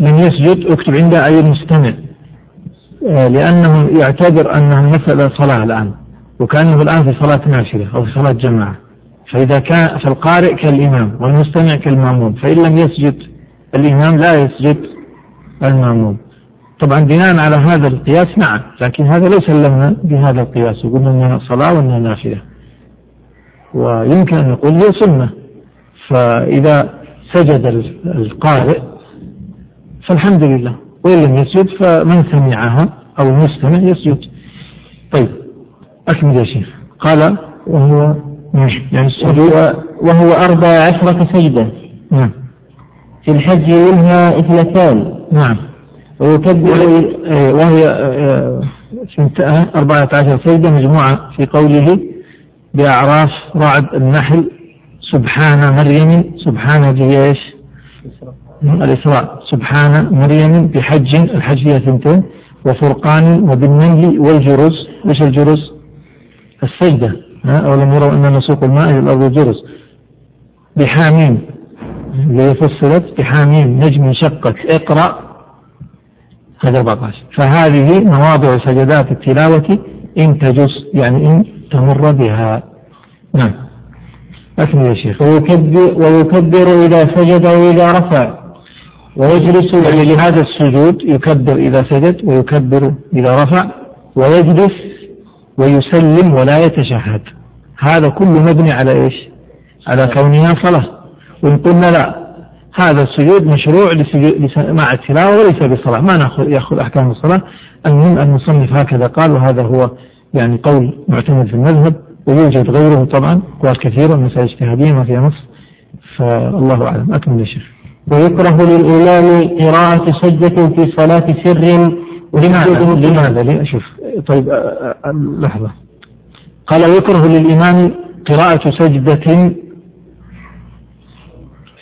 لم يسجد اكتب عنده أي المستمع. آه، لأنه يعتبر أنها مسألة صلاة الآن وكأنه الآن في صلاة نافلة أو في صلاة جماعة. فإذا كان فالقارئ كالإمام والمستمع كالمأموم فإن لم يسجد الإمام لا يسجد المأموم. طبعا بناء على هذا القياس نعم لكن هذا ليس لنا بهذا القياس. وقلنا أنها صلاة وأنها نافلة. ويمكن أن نقول هي سنة. فإذا سجد القارئ فالحمد لله. وإن لم يسجد فمن سمعها أو المستمع يسجد. طيب أكمل يا شيخ. قال وهو يعني السجود وهو أربع عشرة سجدة نعم. في الحج منها اثنتان. نعم. ويكبر وهي سنتها آه، أربعة عشر سجدة مجموعة في قوله بأعراف رعد النحل سبحان مريم سبحان إيش؟ الإسراء. سبحان مريم بحج الحج فيها ثنتين وفرقان وبالنمل والجرز إيش الجرز؟ السجدة أولم يروا أننا نسوق الماء إلى الأرض جرز بحاميم. اللي فصلت بحاميم نجم شقت اقرأ هذا 14 فهذه مواضع سجدات التلاوة إن تجس يعني إن تمر بها. نعم. أكمل يا شيخ. ويكبر, ويكبر إذا سجد وإذا رفع. ويجلس يعني لهذا السجود يكبر إذا سجد ويكبر إذا رفع ويجلس ويسلم ولا يتشهد. هذا كله مبني على إيش؟ على كونها صلاة. وإن قلنا لا هذا السجود مشروع مع التلاوة وليس بالصلاة. ما ناخذ يأخذ أحكام الصلاة. المهم المصنف هكذا قال وهذا هو يعني قول معتمد في المذهب ويوجد غيره طبعا أقوال كثيرة مسائل اجتهادية ما فيها نص. فالله أعلم. أكمل يا شيخ. ويكره للإمام قراءة سجدة في صلاة سر. لماذا؟ لماذا؟ لي شوف طيب لحظة. قال ويكره للإمام قراءة سجدة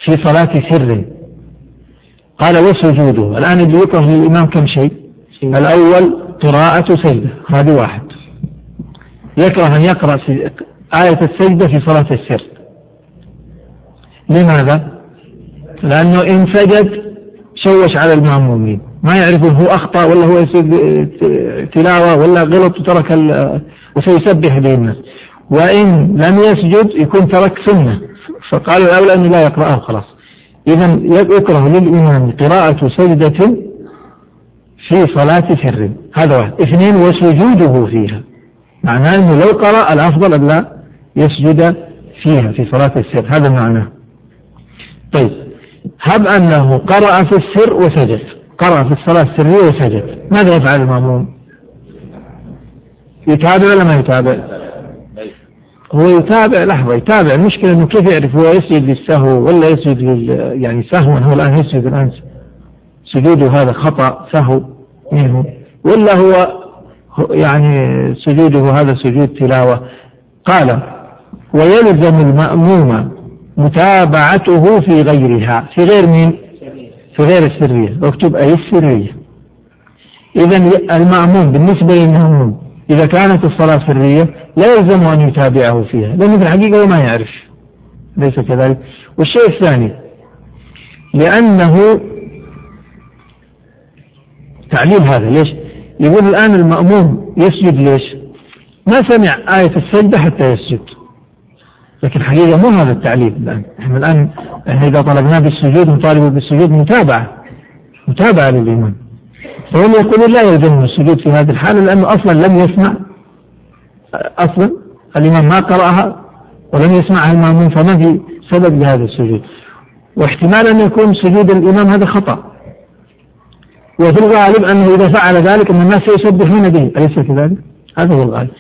في صلاة سر. قال وسجوده. الآن اللي يكره للإمام كم شيء؟ الأول قراءة سجدة هذه واحد. يكره أن يقرأ آية السجدة في صلاة السر. لماذا؟ لأنه إن سجد شوش على المأمومين. ما يعرفون هو أخطأ ولا هو تلاوة ولا غلط وترك وسيسبح به الناس وإن لم يسجد يكون ترك سنة. فقالوا الأولى أنه لا يقرأه خلاص. إذا يكره للإمام قراءة سجدة في صلاة سر. هذا واحد. اثنين وسجوده فيها. معناه أنه لو قرأ الأفضل أن لا يسجد فيها في صلاة السر. هذا معناه. طيب. هب أنه قرأ في السر وسجد. قرأ في الصلاة السرية وسجد. ماذا يفعل المأموم؟ يتابع ولا ما يتابع؟ هو يتابع لحظة يتابع المشكلة إنه كيف يعرف هو يسجد للسهو ولا يسجد لل يعني سهوا هو الآن يسجد الآن سجوده هذا خطأ سهو منه. ولا هو يعني سجوده هذا سجود تلاوة. قال ويلزم المأموم متابعته في غيرها. في غير مين؟ في غير السرية. اكتب أي السرية. إذا المأموم بالنسبة للمأموم إذا كانت الصلاة سرية لا يلزم أن يتابعه فيها لأنه في الحقيقة هو ما يعرف ليس كذلك. والشيء الثاني لأنه تعليل هذا ليش؟ يقول الآن المأموم يسجد ليش؟ ما سمع آية السجدة حتى يسجد. لكن الحقيقة مو هذا التعليل الآن. إحنا الآن إحنا إذا طلبناه بالسجود نطالبه بالسجود متابعة متابعة للإمام فهم يقولون لا يلزمه السجود في هذه الحالة لأنه أصلا لم يسمع أصلا الإمام ما قرأها ولم يسمعها المأمون فما في سبب لهذا السجود. واحتمال أن يكون سجود الإمام هذا خطأ. وفي الغالب أنه إذا فعل ذلك أن الناس سيسبحون به أليس كذلك؟ هذا هو الغالب.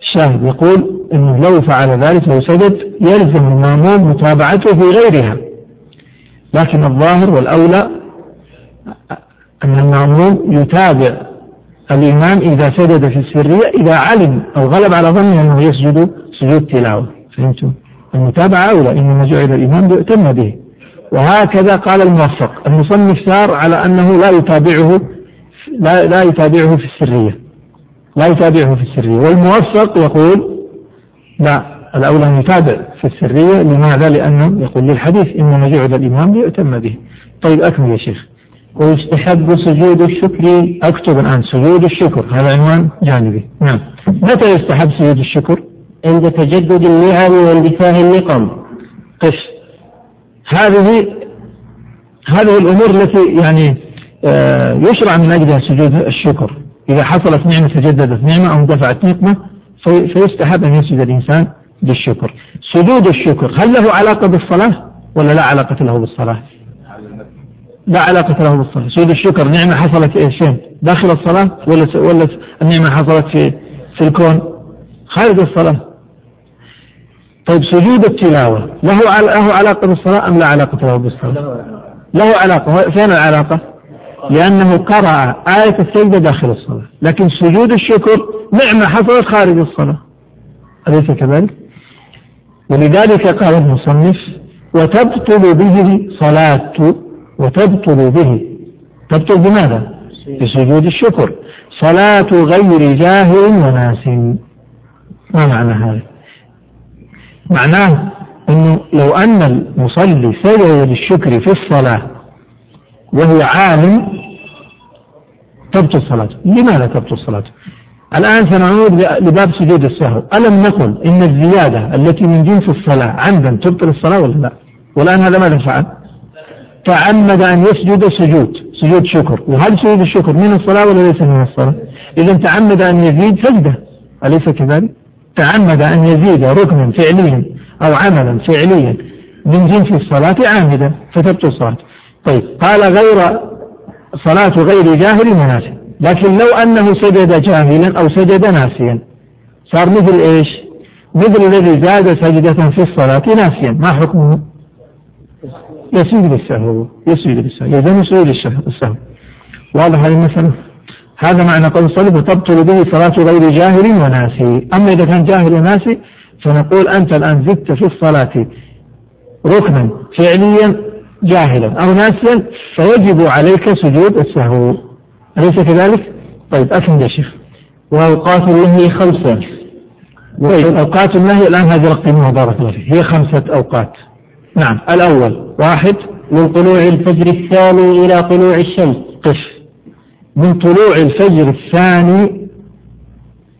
الشاهد يقول أنه لو فعل ذلك لو سجد يلزم المأموم متابعته في غيرها. لكن الظاهر والأولى أن المأموم يتابع الإمام إذا سجد في السرية إذا علم أو غلب على ظنه أنه يسجد سجود تلاوة. فهمتم؟ المتابعة أولى إنما جعل الإمام ليؤتم به. وهكذا قال الموفق المصنف سار على أنه لا يتابعه لا, لا يتابعه في السرية. لا يتابعه في السرية. والموفق يقول لا الأولى أن يتابع في السرية. لماذا؟ لأنه يقول للحديث إنما جعل الإمام ليؤتم به. طيب أكمل يا شيخ. ويستحب سجود الشكر اكتب الان سجود الشكر. هذا عنوان جانبي. نعم. متى يستحب سجود الشكر؟ عند تجدد النعم واندفاع النقم. قف هذه هذه الأمور التي يعني آه، يشرع من أجلها سجود الشكر. إذا حصلت نعمة تجددت نعمة أو اندفعت نقمة فيستحب أن يسجد الإنسان بالشكر سجود الشكر هل له علاقة بالصلاة ولا لا علاقة له بالصلاة؟ لا علاقة له بالصلاة. سجود الشكر نعمة حصلت إيش؟ داخل الصلاة ولا ولا النعمة حصلت في في الكون؟ خارج الصلاة. طيب سجود التلاوة له له علاقة بالصلاة أم لا علاقة له بالصلاة؟ له علاقة. فين العلاقة؟ لأنه قرأ آية السجدة داخل الصلاة. لكن سجود الشكر نعمة حصلت خارج الصلاة. أليس كذلك؟ ولذلك قال المصنف وتبطل به صلاة وتبطل به تبطل بماذا؟ بسجود الشكر صلاة غير جاهل وناس ما معنى هذا؟ معناه أنه لو أن المصلي سجد للشكر في الصلاة وهو عالم تبطل صلاته، لماذا تبطل صلاته؟ الآن سنعود لباب سجود السهو، ألم نقل إن الزيادة التي من جنس الصلاة عمدا تبطل الصلاة ولا لا؟ والآن هذا ماذا فعل؟ تعمد أن يسجد سجود سجود شكر، وهل سجود الشكر من الصلاة ولا ليس من الصلاة؟ اذا تعمد أن يزيد سجدة، أليس كذلك؟ تعمد أن يزيد ركنا فعليا أو عملا فعليا من جنس الصلاة عامدا فتبطل صلاته طيب قال غير صلاة غير جاهل وناسي لكن لو أنه سجد جاهلا أو سجد ناسيا صار مثل إيش؟ مثل الذي زاد سجدة في الصلاة ناسيا ما حكمه؟ يسجد بالسهو يسجد بالسهو يلزم سجود السهو واضح هذه المسألة؟ هذا معنى قول الصلاة تبطل به صلاة غير جاهل وناسي. أما إذا كان جاهل وناسي فنقول أنت الآن زدت في الصلاة ركنا فعليا جاهلا أو ناسيا فيجب عليك سجود السهو أليس كذلك؟ طيب أكمل يا شيخ. وأوقات النهي خمسة. طيب أوقات النهي الآن هذه رقمها بارك الله فيك. هي خمسة أوقات. نعم. الأول واحد من طلوع الفجر الثاني إلى طلوع الشمس. قف من طلوع الفجر الثاني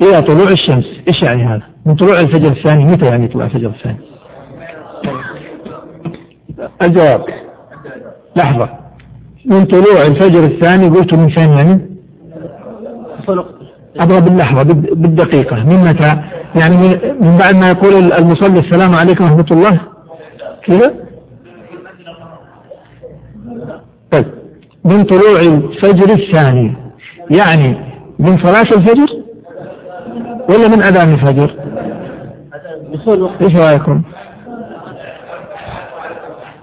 إلى طلوع الشمس. إيش يعني هذا؟ من طلوع الفجر الثاني. متى يعني طلوع الفجر الثاني؟ الجواب. لحظة. من طلوع الفجر الثاني قلت من فين يعني؟ أضرب باللحظة بالدقيقة. من متى؟ يعني من بعد ما يقول المصلي السلام عليكم ورحمة الله. كذا؟ طيب من طلوع الفجر الثاني يعني من صلاة الفجر ولا من أذان الفجر؟ إيش رأيكم؟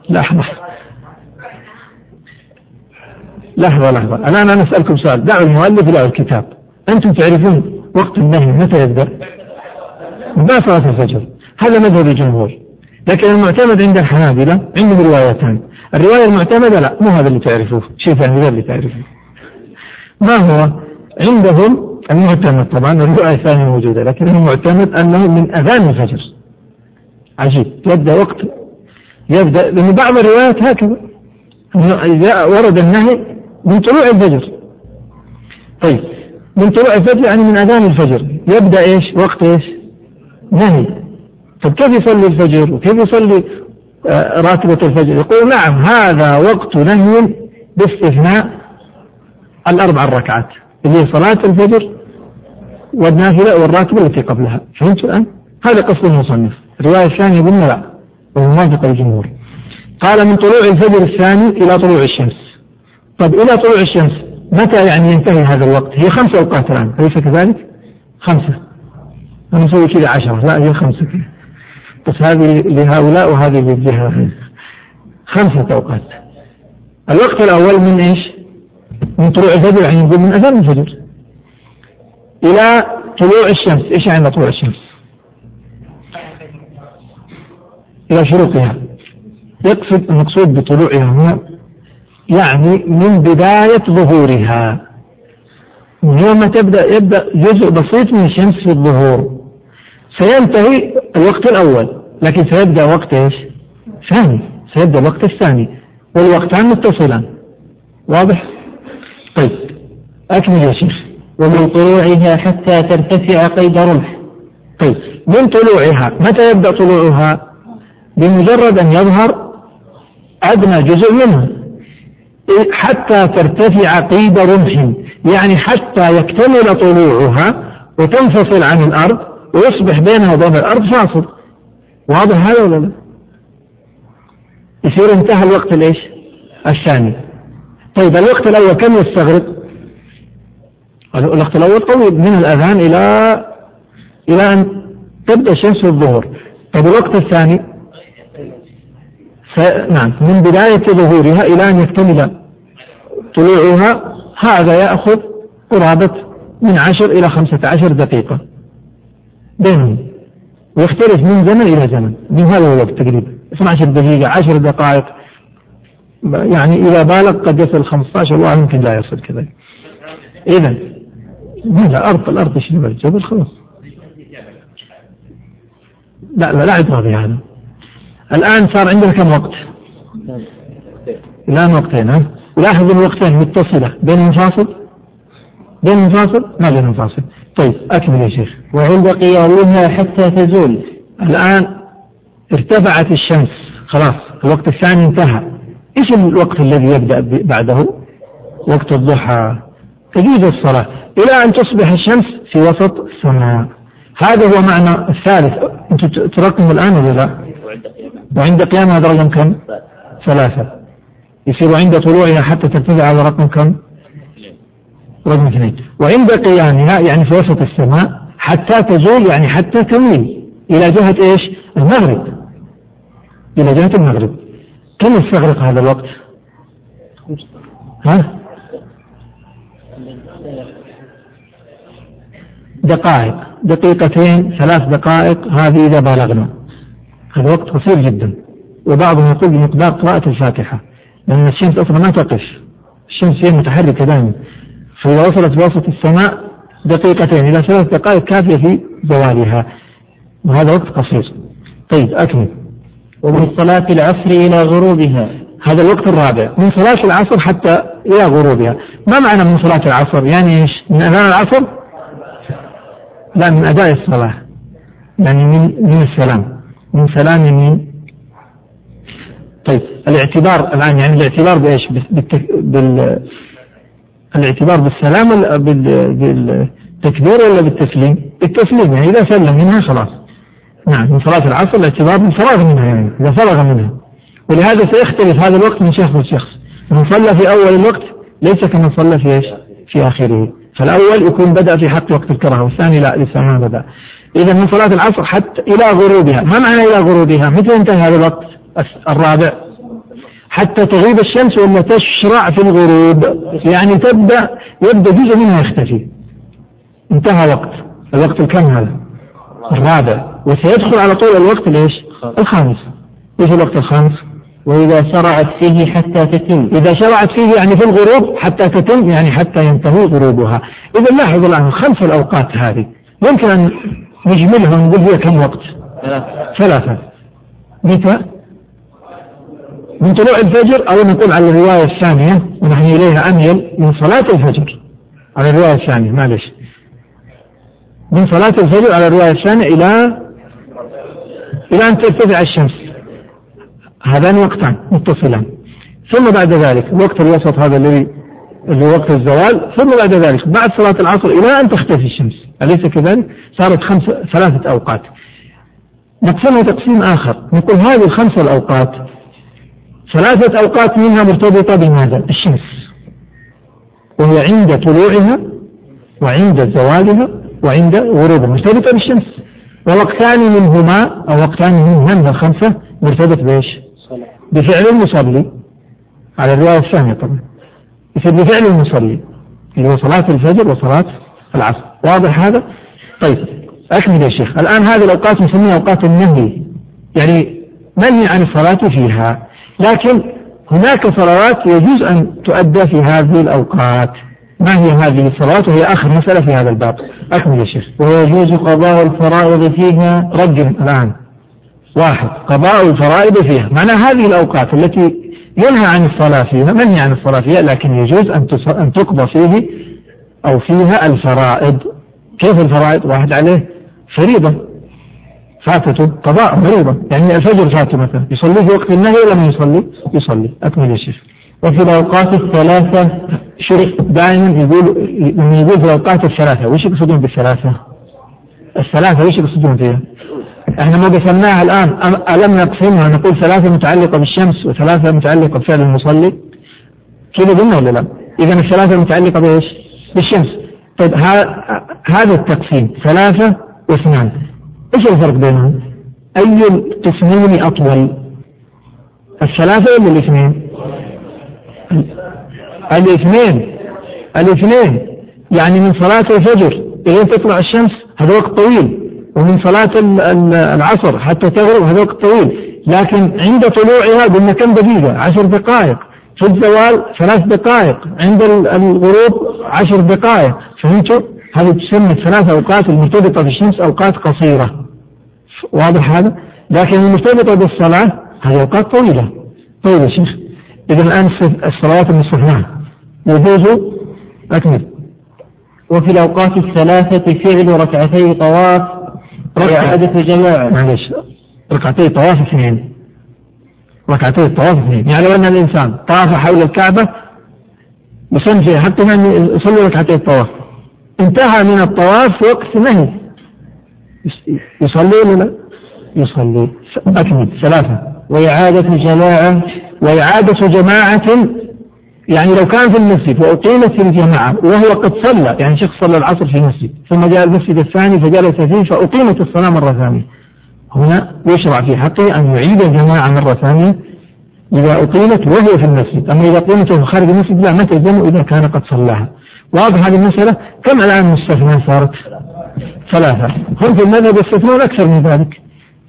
لحظة لحظة لحظة الآن أنا أسألكم سؤال دعوا المؤلف له الكتاب أنتم تعرفون وقت النهي متى يبدأ؟ ما صلاة الفجر هذا مذهب الجمهور لكن المعتمد عند الحنابلة عندهم روايتان. الرواية المعتمدة لا مو هذا اللي تعرفوه. شيء ثاني غير اللي تعرفوه. ما هو؟ عندهم المعتمد طبعا الرواية الثانية موجودة لكن المعتمد أنه من أذان الفجر. عجيب. يبدأ وقت يبدأ لأن بعض الروايات هكذا. إذا ورد النهي من طلوع الفجر. طيب من طلوع الفجر يعني من أذان الفجر. يبدأ إيش؟ وقت إيش؟ نهي. طيب كيف يصلي الفجر؟ وكيف يصلي آه، راتبة الفجر؟ يقول نعم هذا وقت نهي باستثناء الأربع ركعات اللي هي صلاة الفجر والنافلة والراتبة التي قبلها. فهمت الآن؟ هذا قصد المصنف. الرواية الثانية قلنا لا وهو الجمهور قال من طلوع الفجر الثاني إلى طلوع الشمس. طب إلى طلوع الشمس متى يعني ينتهي هذا الوقت؟ هي خمس أوقات الآن أليس كذلك؟ خمسة. أنا نسوي كذا عشرة لا هي خمسة كذا. بس هذه لهؤلاء وهذه للجهة خمسة أوقات. الوقت الأول من إيش؟ من طلوع الفجر يعني نقول من أذان الفجر. إلى طلوع الشمس. إيش يعني طلوع الشمس؟ إلى شروقها. يقصد المقصود بطلوعها هنا يعني من بداية ظهورها. من يوم ما تبدأ يبدأ جزء بسيط من الشمس في الظهور. سينتهي الوقت الأول. لكن سيبدأ وقت إيش؟ ثاني. سيبدأ الوقت الثاني. والوقتان متصلان واضح؟ طيب. أكمل يا شيخ. ومن طلوعها حتى ترتفع قيد رمح. طيب. من طلوعها؟ متى يبدأ طلوعها؟ بمجرد أن يظهر أدنى جزء منها. حتى ترتفع قيد رمح. يعني حتى يكتمل طلوعها وتنفصل عن الأرض ويصبح بينها وبين الأرض فاصل. واضح هذا ولا لا؟ يصير انتهى الوقت الايش؟ الثاني طيب الوقت الأول كم يستغرق؟ الوقت الأول طويل من الأذان إلى إلى أن تبدأ الشمس الظهر طيب الوقت الثاني. نعم من بداية ظهورها إلى أن يكتمل طلوعها هذا يأخذ قرابة من عشر إلى خمسة عشر دقيقة بينهم ويختلف من زمن إلى زمن من هذا الوقت تقريبا. 12 دقيقة 10 دقائق. يعني إذا بالغ قد يصل 15 الله يمكن لا يصل كذلك إذا لا أرض الأرض تشرب الجبل خلاص. لا لا لا عبرة بهذا الآن صار عندنا كم وقت؟ الآن وقتين ها؟ لاحظ الوقتين متصلة. بين فاصل بين فاصل ما بين فاصل طيب أكمل يا شيخ. وعند قيامها حتى تزول. الآن ارتفعت الشمس. خلاص الوقت الثاني انتهى. إيش الوقت الذي يبدأ بعده؟ وقت الضحى. تجيز الصلاة. إلى أن تصبح الشمس في وسط السماء. هذا هو معنى الثالث. أنتم ترقموا الآن ولا لا؟ وعند قيامها هذا رقم كم؟ ثلاثة. يصير عند طلوعها حتى ترتفع هذا رقم كم؟ رقم اثنين وعند قيامها يعني في وسط السماء حتى تزول يعني حتى تميل. إلى جهة إيش؟ المغرب. إلى جهة المغرب. كم يستغرق هذا الوقت؟ ها؟ دقائق. دقيقتين ثلاث دقائق. هذه إذا بالغنا. هذا وقت قصير جدا. وبعضهم يقول بمقدار قراءة الفاتحة. لأن الشمس أصلا ما تقف. الشمس هي متحركة دائما. فإذا وصلت بوسط السماء دقيقتين إلى ثلاث دقائق كافية في زوالها. وهذا وقت قصير. طيب أكمل. ومن صلاة العصر إلى غروبها. هذا الوقت الرابع. من صلاة العصر حتى إلى غروبها. ما معنى من صلاة العصر؟ يعني إيش؟ من أذان العصر؟ لا من أداء الصلاة. يعني من من السلام. من سلام يمين طيب الاعتبار الآن يعني الاعتبار بإيش؟ بالتك... بال الاعتبار بالسلام بالتكبير ولا بالتسليم؟ بالتسليم يعني إذا سلم منها خلاص. نعم من صلاة العصر الاعتبار بالفراغ منها يعني إذا فرغ منها. ولهذا سيختلف هذا الوقت من شخص لشخص من صلى في أول الوقت ليس كمن صلى في إيش؟ في آخره. فالأول يكون بدأ في حق وقت الكراهة والثاني لا لسه ما بدأ. إذا من صلاة العصر حتى إلى غروبها. ما معنى إلى غروبها؟ متى ينتهي هذا الوقت؟ الرابع. حتى تغيب الشمس ولا تشرع في الغروب. يعني تبدأ يبدأ جزء منها يختفي. انتهى وقت الوقت الكم هذا؟ الرابع. وسيدخل على طول الوقت ليش؟ الخامس. إيش الوقت الخامس؟ وإذا شرعت فيه حتى تتم. إذا شرعت فيه يعني في الغروب حتى تتم يعني حتى ينتهي غروبها. إذا لاحظ الآن خمس الأوقات هذه. يمكن أن نجملها ونقول هي كم وقت؟ ثلاثة. ثلاثة. متى؟ من طلوع الفجر أو نقول على الرواية الثانية ونحن إليها أميل من صلاة الفجر. على الرواية الثانية معلش. من صلاة الفجر على الرواية الثانية إلى إلى أن ترتفع الشمس. هذان وقتان متصلان. ثم بعد ذلك الوقت الوسط هذا الذي اللي وقت الزوال ثم بعد ذلك بعد صلاة العصر إلى أن تختفي الشمس. أليس كذلك؟ صارت خمس ثلاثة أوقات. نقسمها تقسيم آخر. نقول هذه الخمسة الأوقات ثلاثة أوقات منها مرتبطة بماذا؟ الشمس. وهي عند طلوعها وعند زوالها وعند غروبها مرتبطة بالشمس. ووقتان منهما أو وقتان منهما من الخمسة مرتبط بإيش؟ بفعل المصلي. على الرواية الثانية طبعا. يصير بفعل المصلي اللي هو صلاة الفجر وصلاة العصر. واضح هذا؟ طيب أكمل يا شيخ الآن هذه الأوقات نسميها أوقات النهي. يعني منهي عن الصلاة فيها. لكن هناك صلوات يجوز أن تؤدى في هذه الأوقات. ما هي هذه الصلاة وهي آخر مسألة في هذا الباب. أكمل يا شيخ ويجوز قضاء الفرائض فيها رجل الآن. واحد قضاء الفرائض فيها. معنى هذه الأوقات التي ينهى عن الصلاة فيها منهي عن الصلاة فيها؟ لكن يجوز أن أن تقضى فيه أو فيها الفرائض. كيف الفرائض؟ واحد عليه فريضة. فاتته قضاء فريضة يعني الفجر فاته مثلا يصلي في وقت النهي ولا ما يصلي؟ يصلي أكمل يا شيخ وفي الأوقات الثلاثة شوف دائما يقول لما يقول في الأوقات الثلاثة وش يقصدون بالثلاثة؟ الثلاثة وش يقصدون فيها؟ إحنا ما قسمناها الآن ألم نقسمها نقول ثلاثة متعلقة بالشمس وثلاثة متعلقة بفعل المصلي كذا قلنا ولا لا؟ إذا الثلاثة متعلقة بإيش؟ بالشمس طيب هذا التقسيم ثلاثة واثنان إيش الفرق بينهم؟ أي القسمين أطول؟ الثلاثة ولا الاثنين؟ الاثنين. الاثنين. يعني من صلاة الفجر إلى تطلع الشمس هذا وقت طويل ومن صلاة العصر حتى تغرب هذا وقت طويل. لكن عند طلوعها قلنا كم دقيقة؟ عشر دقائق. في الزوال ثلاث دقائق. عند الغروب عشر دقائق. فهمتوا هذه تسمى الثلاث أوقات المرتبطة بالشمس أوقات قصيرة. واضح هذا؟ لكن المرتبطة بالصلاة هذه أوقات طويلة. طيب يا شيخ. إذا الآن الصلوات المستثناة. يجوز؟ أكمل. وفي الأوقات الثلاثة فعل ركعتي طواف وإعادة جماعة. معلش ركعتي طواف اثنين. ركعتي الطواف اثنين. يعني لو أن الإنسان طاف حول الكعبة يصلي حتى من يصلي ركعتي الطواف. انتهى من الطواف وقت نهي. يصلي ولا لا؟ يصلي أكمل. ثلاثة. وإعادة جماعة وإعادة جماعة. يعني لو كان في المسجد وأقيمت الجماعة وهو قد صلى يعني شخص صلى العصر في المسجد ثم جاء المسجد الثاني فجلس فيه فأقيمت الصلاة مرة ثانية. هنا يشرع في حقه أن يعيد الجماعة مرة ثانية إذا أقيمت وهو في المسجد. أما إذا أقيمت وهو خارج المسجد لا ما تلزمه إذا كان قد صلاها. واضح هذه المسألة؟ كم الآن مستثنى صارت؟ ثلاثة. هم في المذهب يستثنون أكثر من ذلك.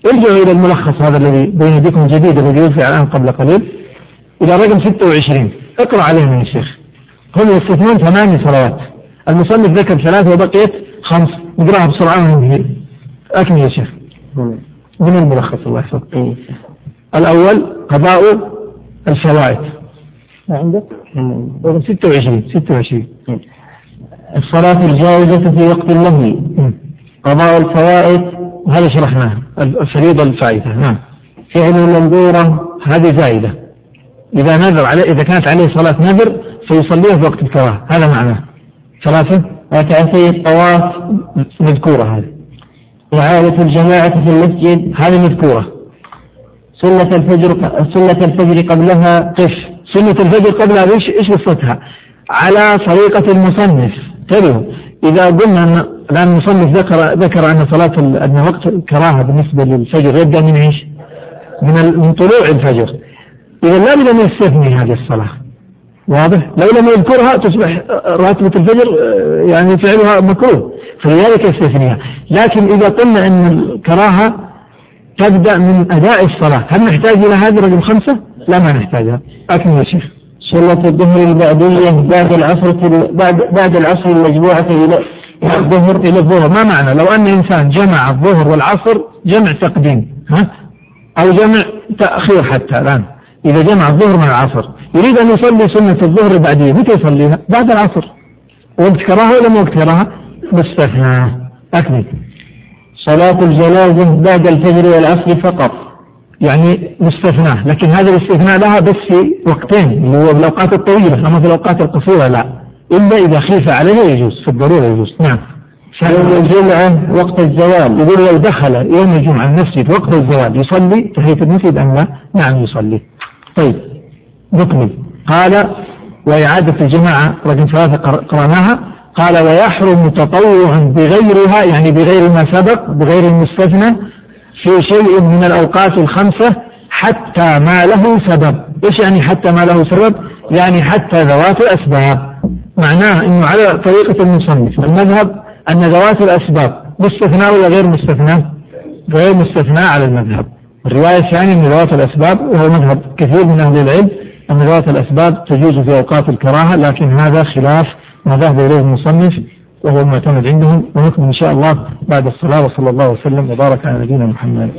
ارجعوا إلى الملخص هذا الذي بين يديكم جديد الذي يرفع الآن قبل قليل. إلى رقم 26 اقرأ علينا يا شيخ. هم يستثنون ثماني صلوات. المصنف ذكر ثلاثة وبقيت خمس. نقراها بسرعة وننهي أكمل يا شيخ. من الملخص؟ الله يحفظك. إيه. الأول قضاء الفوائد. ما عندك؟ رقم 26 26 الصلاة الجائزة في وقت النهي قضاء الفوائد. هذا شرحناه. الفريضة الفائتة. نعم. فعل المنذورة هذه زائدة. إذا نذر عليه إذا كانت عليه صلاة نذر فيصليها في وقت الكراهة هذا معناه. ثلاثة ركعتي الطواف مذكورة هذه. إعادة الجماعة في المسجد هذه مذكورة. سنة الفجر سنة الفجر قبلها قف سنة الفجر قبلها إيش إيش قصتها؟ على طريقة المصنف انتبهوا إذا قلنا أن الآن المصنف ذكر ذكر أن صلاة أن وقت الكراهة بالنسبة للفجر يبدأ من إيش؟ من من طلوع الفجر إذا لا بد أن يستثني هذه الصلاة واضح؟ لو لم يذكرها تصبح راتبة الفجر يعني فعلها مكروه فلذلك يستثنيها لكن إذا قلنا أن الكراهة تبدأ من أداء الصلاة هل نحتاج إلى هذه رقم خمسة؟ لا ما نحتاجها أكمل يا شيخ سنة الظهر البعدية بعد العصر بعد بعد العصر المجموعة إلى الظهر إلى الظهر. ما معنى؟ لو أن إنسان جمع الظهر والعصر جمع تقديم ها؟ أو جمع تأخير حتى الآن. إذا جمع الظهر مع العصر يريد أن يصلي سنة الظهر البعدية متى يصليها؟ بعد العصر. وقت كراهة ولا مو وقت كراهة؟ مستثنى أكمل صلاة الجنازة بعد الفجر والعصر فقط. يعني مستثنى لكن هذا الاستثناء لها بس في وقتين اللي هو في الأوقات الطويلة أما في الأوقات القصيرة لا. إلا إذا خيف عليه يجوز في الضرورة يجوز. نعم. يوم الجمعة وقت الزوال. يقول لو دخل يوم الجمعة المسجد وقت الزوال يصلي تحية المسجد أم لا؟ نعم يصلي. طيب نكمل. قال وإعادة الجماعة رقم ثلاثة قرأناها. قال ويحرم تطوعا بغيرها يعني بغير ما سبق بغير المستثنى في شيء من الأوقات الخمسة حتى ما له سبب. إيش يعني حتى ما له سبب؟ يعني حتى ذوات الأسباب. معناه أنه على طريقة المصنف. المذهب أن ذوات الأسباب مستثنى ولا غير مستثنى؟ غير مستثنى على المذهب. الرواية الثانية أن ذوات الأسباب وهو مذهب كثير من أهل العلم أن ذوات الأسباب تجوز في أوقات الكراهة لكن هذا خلاف ما ذهب إليه المصنف. وهو المعتمد عندهم ونكمل إن شاء الله بعد الصلاة وصلى الله وسلم وبارك على نبينا محمد.